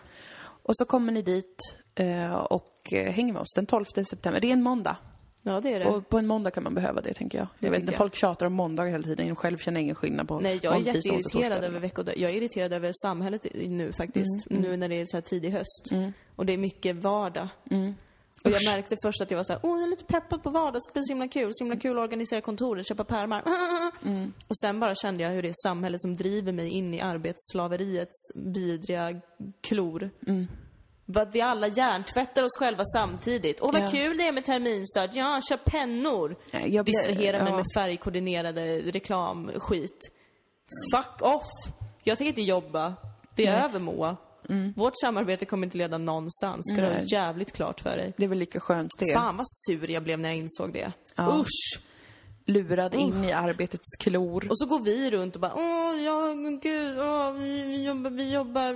Och så kommer ni dit eh, och eh, hänger med oss den 12 september. Det är en måndag. Ja, det är det. Och på en måndag kan man behöva det, tänker jag. Jag vet inte, folk tjatar om måndagar hela tiden. Jag själv känner ingen skillnad på Nej, jag är jätteirriterad över veckodagar. Jag är irriterad över samhället nu faktiskt. Mm, Nu när det är så här tidig höst. Och det är mycket vardag. Och jag märkte först att jag var så här, åh, jag är lite peppad på vardag, det ska bli så himla kul. Så himla kul att organisera kontoret, köpa pärmar. Mm. Och sen bara kände jag hur det är samhället som driver mig in i arbetsslaveriets vidriga klor. Mm. Att vi alla hjärntvättar oss själva samtidigt. Åh, vad Ja. kul det är med terminstart. Ja, köp pennor. Ja, jag blir- Distrahera mig ja. med färgkoordinerade reklamskit. Fuck off! Jag tänker inte jobba. Det är över Moa. Vårt samarbete kommer inte leda någonstans. Ska du ha Nej. jävligt klart för dig. Det är väl lika skönt det. Fan vad sur jag blev när jag insåg det. Ja. Usch! Lurad in i arbetets klor. Och så går vi runt och bara, åh, ja, gud, åh, vi, jobbar, vi jobbar,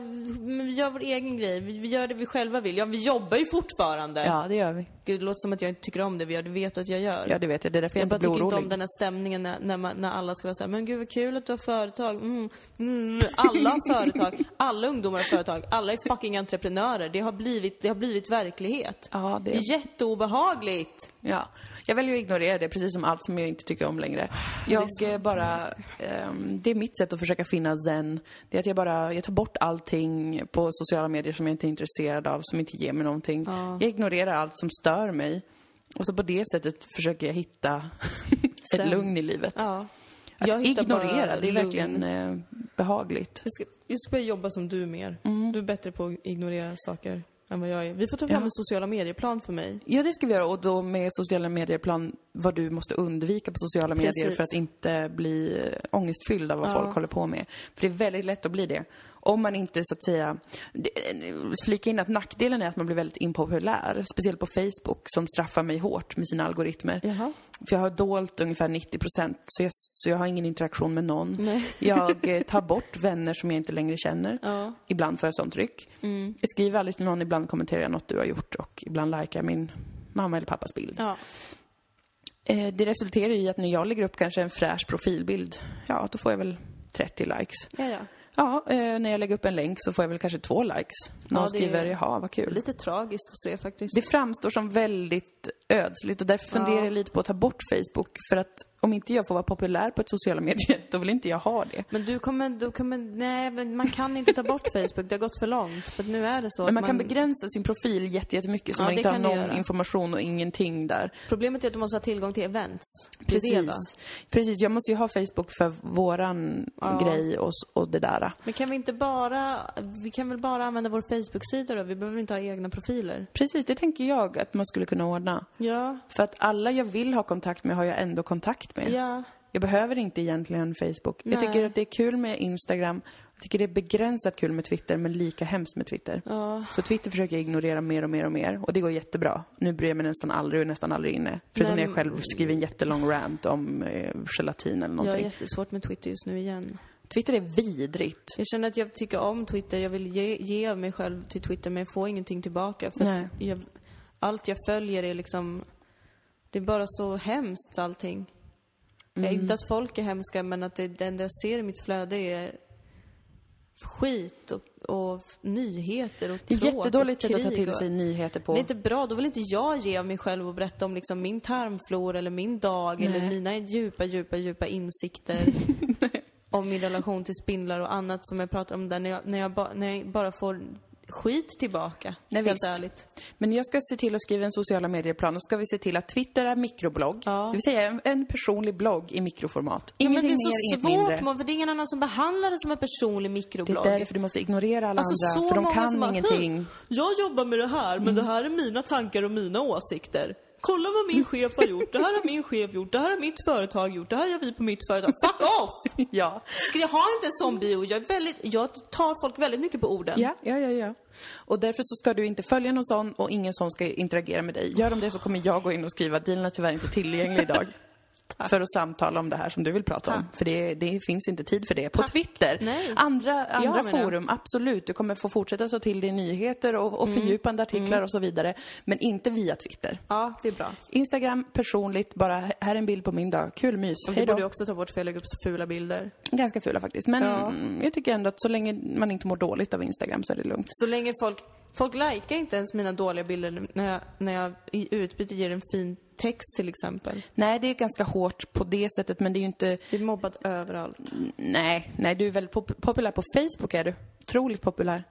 vi gör vår egen grej. Vi, vi gör det vi själva vill. Ja, vi jobbar ju fortfarande. Ja, det gör vi. Gud, det låter som att jag inte tycker om det vi gör. Det vet att jag gör. Ja, det vet jag. Det är därför jag, Jag inte blir tycker inte orolig. om den här stämningen när, när, man, när alla ska vara såhär, men gud vad kul att du har företag. Mm, mm. Alla har företag, alla ungdomar har företag, alla är fucking entreprenörer. Det har blivit, det har blivit verklighet. Ja, Det det... är jätteobehagligt. Ja. Jag väljer att ignorera det, precis som allt som jag inte tycker om längre. Jag eh, bara... ehm, det är mitt sätt att försöka finna zen. Det är att jag bara... Jag tar bort allting på sociala medier som jag inte är intresserad av, som inte ger mig någonting. Jag ignorerar allt som stör mig. Och så på det sättet försöker jag hitta ett lugn i livet. Ja. Att Jag ignorera, det är verkligen eh, behagligt. Jag ska, jag ska börja jobba som du mer. Mm. Du är bättre på att ignorera saker än vad jag är. Vi får ta fram Ja. en sociala medieplan för mig. Ja, det ska vi göra. Och då med sociala medier-plan vad du måste undvika på sociala medier Precis. för att inte bli ångestfylld av vad Ja. folk håller på med. För det är väldigt lätt att bli det. Om man inte så att säga... Flika in att nackdelen är att man blir väldigt impopulär. Speciellt på Facebook som straffar mig hårt med sina algoritmer. Jaha. För jag har dolt ungefär 90 procent, så jag, så jag har ingen interaktion med någon. Nej. Jag eh, tar bort vänner som jag inte längre känner. Ja. Ibland får jag sånt tryck. Jag skriver aldrig till någon, ibland kommenterar jag något du har gjort och ibland likar jag min mamma eller pappas bild. Ja. Eh, det resulterar i att när jag lägger upp kanske en fräsch profilbild, ja då får jag väl 30 likes. Ja, ja. Ja, eh, när jag lägger upp en länk så får jag väl kanske två likes. Någon Ja, skriver, jaha, vad kul. Lite tragiskt att se faktiskt. Det framstår som väldigt ödsligt och därför funderar jag lite på att ta bort Facebook. För att om inte jag får vara populär på ett sociala medier, då vill inte jag ha det. Men du kommer, du kommer, nej men man kan inte ta bort Facebook, det har gått för långt. För nu är det så Men att man kan begränsa sin profil jätte- jättemycket så Ja, man inte har någon information och ingenting där. Problemet är att du måste ha tillgång till events. Precis. det? Precis, jag måste ju ha Facebook för våran Ja. grej och, och det där. Men kan vi inte bara, vi kan väl bara använda vår Facebook-sida då? Vi behöver inte ha egna profiler. Precis, det tänker jag att man skulle kunna ordna. Ja, För att alla jag vill ha kontakt med har jag ändå kontakt med. ja. Jag behöver inte egentligen Facebook. Nej. Jag tycker att det är kul med Instagram. Jag tycker det är begränsat kul med Twitter, men lika hemskt med Twitter. Ja. Så Twitter försöker jag ignorera mer och mer och mer. Och det går jättebra. Nu bryr jag mig nästan aldrig och nästan aldrig inne. Förutom när jag själv skriver en jättelång rant om eh, gelatin eller Jag har någonting. jättesvårt med Twitter just nu igen. Twitter är vidrigt. Jag känner att jag tycker om Twitter, jag vill ge, ge av mig själv till Twitter men jag får ingenting tillbaka. För Nej. jag, allt jag följer är liksom, det är bara så hemskt allting. Mm. inte att folk är hemska men att det, det enda jag ser i mitt flöde är skit och, och nyheter och Det är jättedåligt sätt att ta till och- sig nyheter på. Det är inte bra. Då vill inte jag ge av mig själv och berätta om liksom min tarmflora eller min dag eller Nej. mina djupa, djupa, djupa insikter om min relation till spindlar och annat som jag pratar om där när jag, när jag, ba, när jag bara får skit tillbaka. Nej, helt visst. ärligt. Men jag ska se till att skriva en sociala medier-plan och ska vi se till att Twitter är mikroblogg. Ja. Det vill säga en, en personlig blogg i mikroformat. Ja, men Ingenting det är mer, så mindre. svårt, man, för det är ingen annan som behandlar det som en personlig Det mikroblogg. är därför du måste ignorera alla Alltså, andra, för de kan bara, ingenting. "Hm, Jag jobbar med det här, men det här är mina tankar och mina åsikter. Kolla vad min chef har gjort, det här har min chef gjort, det här har mitt företag gjort, det här gör vi på mitt företag. Fuck off! Ja. Jag ha inte en sån bio? Jag, är väldigt, jag tar folk väldigt mycket på orden. Ja, ja, ja, ja. Och därför så ska du inte följa någon sån och ingen sån ska interagera med dig. Gör de det så kommer jag gå in och skriva dealen är tyvärr inte tillgänglig idag. för att samtala om det här som du vill prata om. För det, det finns inte tid för det på Twitter. Nej. Andra, andra jag. forum, absolut. Du kommer få fortsätta ta till dig nyheter och, och Mm. fördjupande artiklar och så vidare. Men inte via Twitter. Ja, det är bra. Instagram, personligt, bara här är en bild på min dag. Kul mys. Och det borde också ta bort för jag lägger upp så fula bilder. Ganska fula faktiskt. Men Ja. mm, jag tycker ändå att så länge man inte mår dåligt av Instagram så är det lugnt. Så länge folk... Folk likar inte ens mina dåliga bilder när jag, när jag i utbyte ger en fin text till exempel. Nej, det är ganska hårt på det sättet, men det är ju inte... Jag blir mobbad överallt. Nej, nej, du är väldigt pop- populär på Facebook är du. Otroligt populär.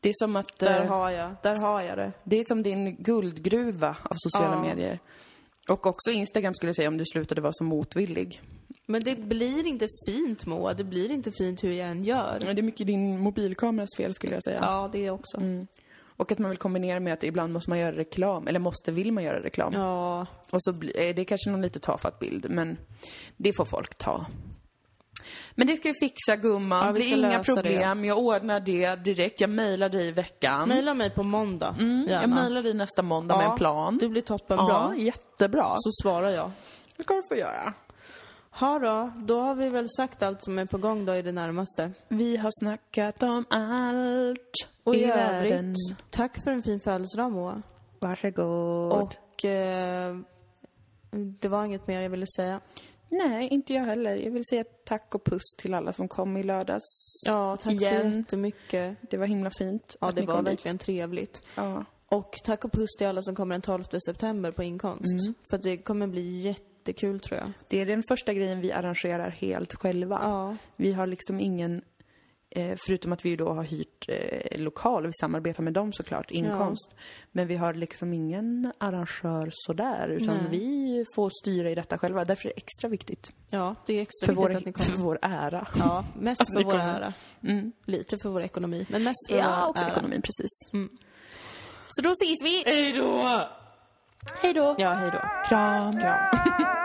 Det är som att... Där eh, har jag, där har jag det. Det är som din guldgruva av sociala Ja. medier. Och också Instagram skulle jag säga om du slutade vara så motvillig. Men det blir inte fint Moa, det blir inte fint hur jag än gör. Men det är mycket din mobilkameras fel skulle jag säga. Ja, det också. Och att man vill kombinera med att ibland måste man göra reklam, eller måste, vill man göra reklam. Ja, Och så blir är det kanske någon lite tafatt bild, men det får folk ta. Men det ska vi fixa gumman, Ja, vi det blir inga lösa det. problem. Jag ordnar det direkt. Jag mejlar dig i veckan. mejla mig på måndag. Mm, jag mejlar dig nästa måndag med en plan. Det blir toppen ja, bra. jättebra. Så svarar jag. Det ska du få göra. Ha då, då har vi väl sagt allt som är på gång då i det närmaste. Vi har snackat om allt Och i, i övrigt, världen. tack för en fin födelsedag Moa. Varsågod. Och eh, det var inget mer jag ville säga. Nej, inte jag heller. Jag vill säga tack och puss till alla som kom i lördags. Ja, tack så Igen. jättemycket. Det var himla fint Ja, det var kom dit. verkligen trevligt. Ja. Och tack och puss till alla som kommer den 12 september på inkomst. För att det kommer bli jättekul tror jag. Det är den första grejen vi arrangerar helt själva. Ja. Vi har liksom ingen, förutom att vi då har hyrt eh, lokal, vi samarbetar med dem såklart, inkomst. Men vi har liksom ingen arrangör sådär, utan Nej. vi får styra i detta själva. Därför är det extra viktigt. Ja, det är extra För viktigt vår, att ni för kommer. vår ära. Ja, mest för vår ära. Mm. Lite för vår ekonomi, men mest för Ja, vår också ära. ekonomin, precis. Mm. Så då ses vi! Hej då! Hej då! Ja, hej då. Kram! Kram.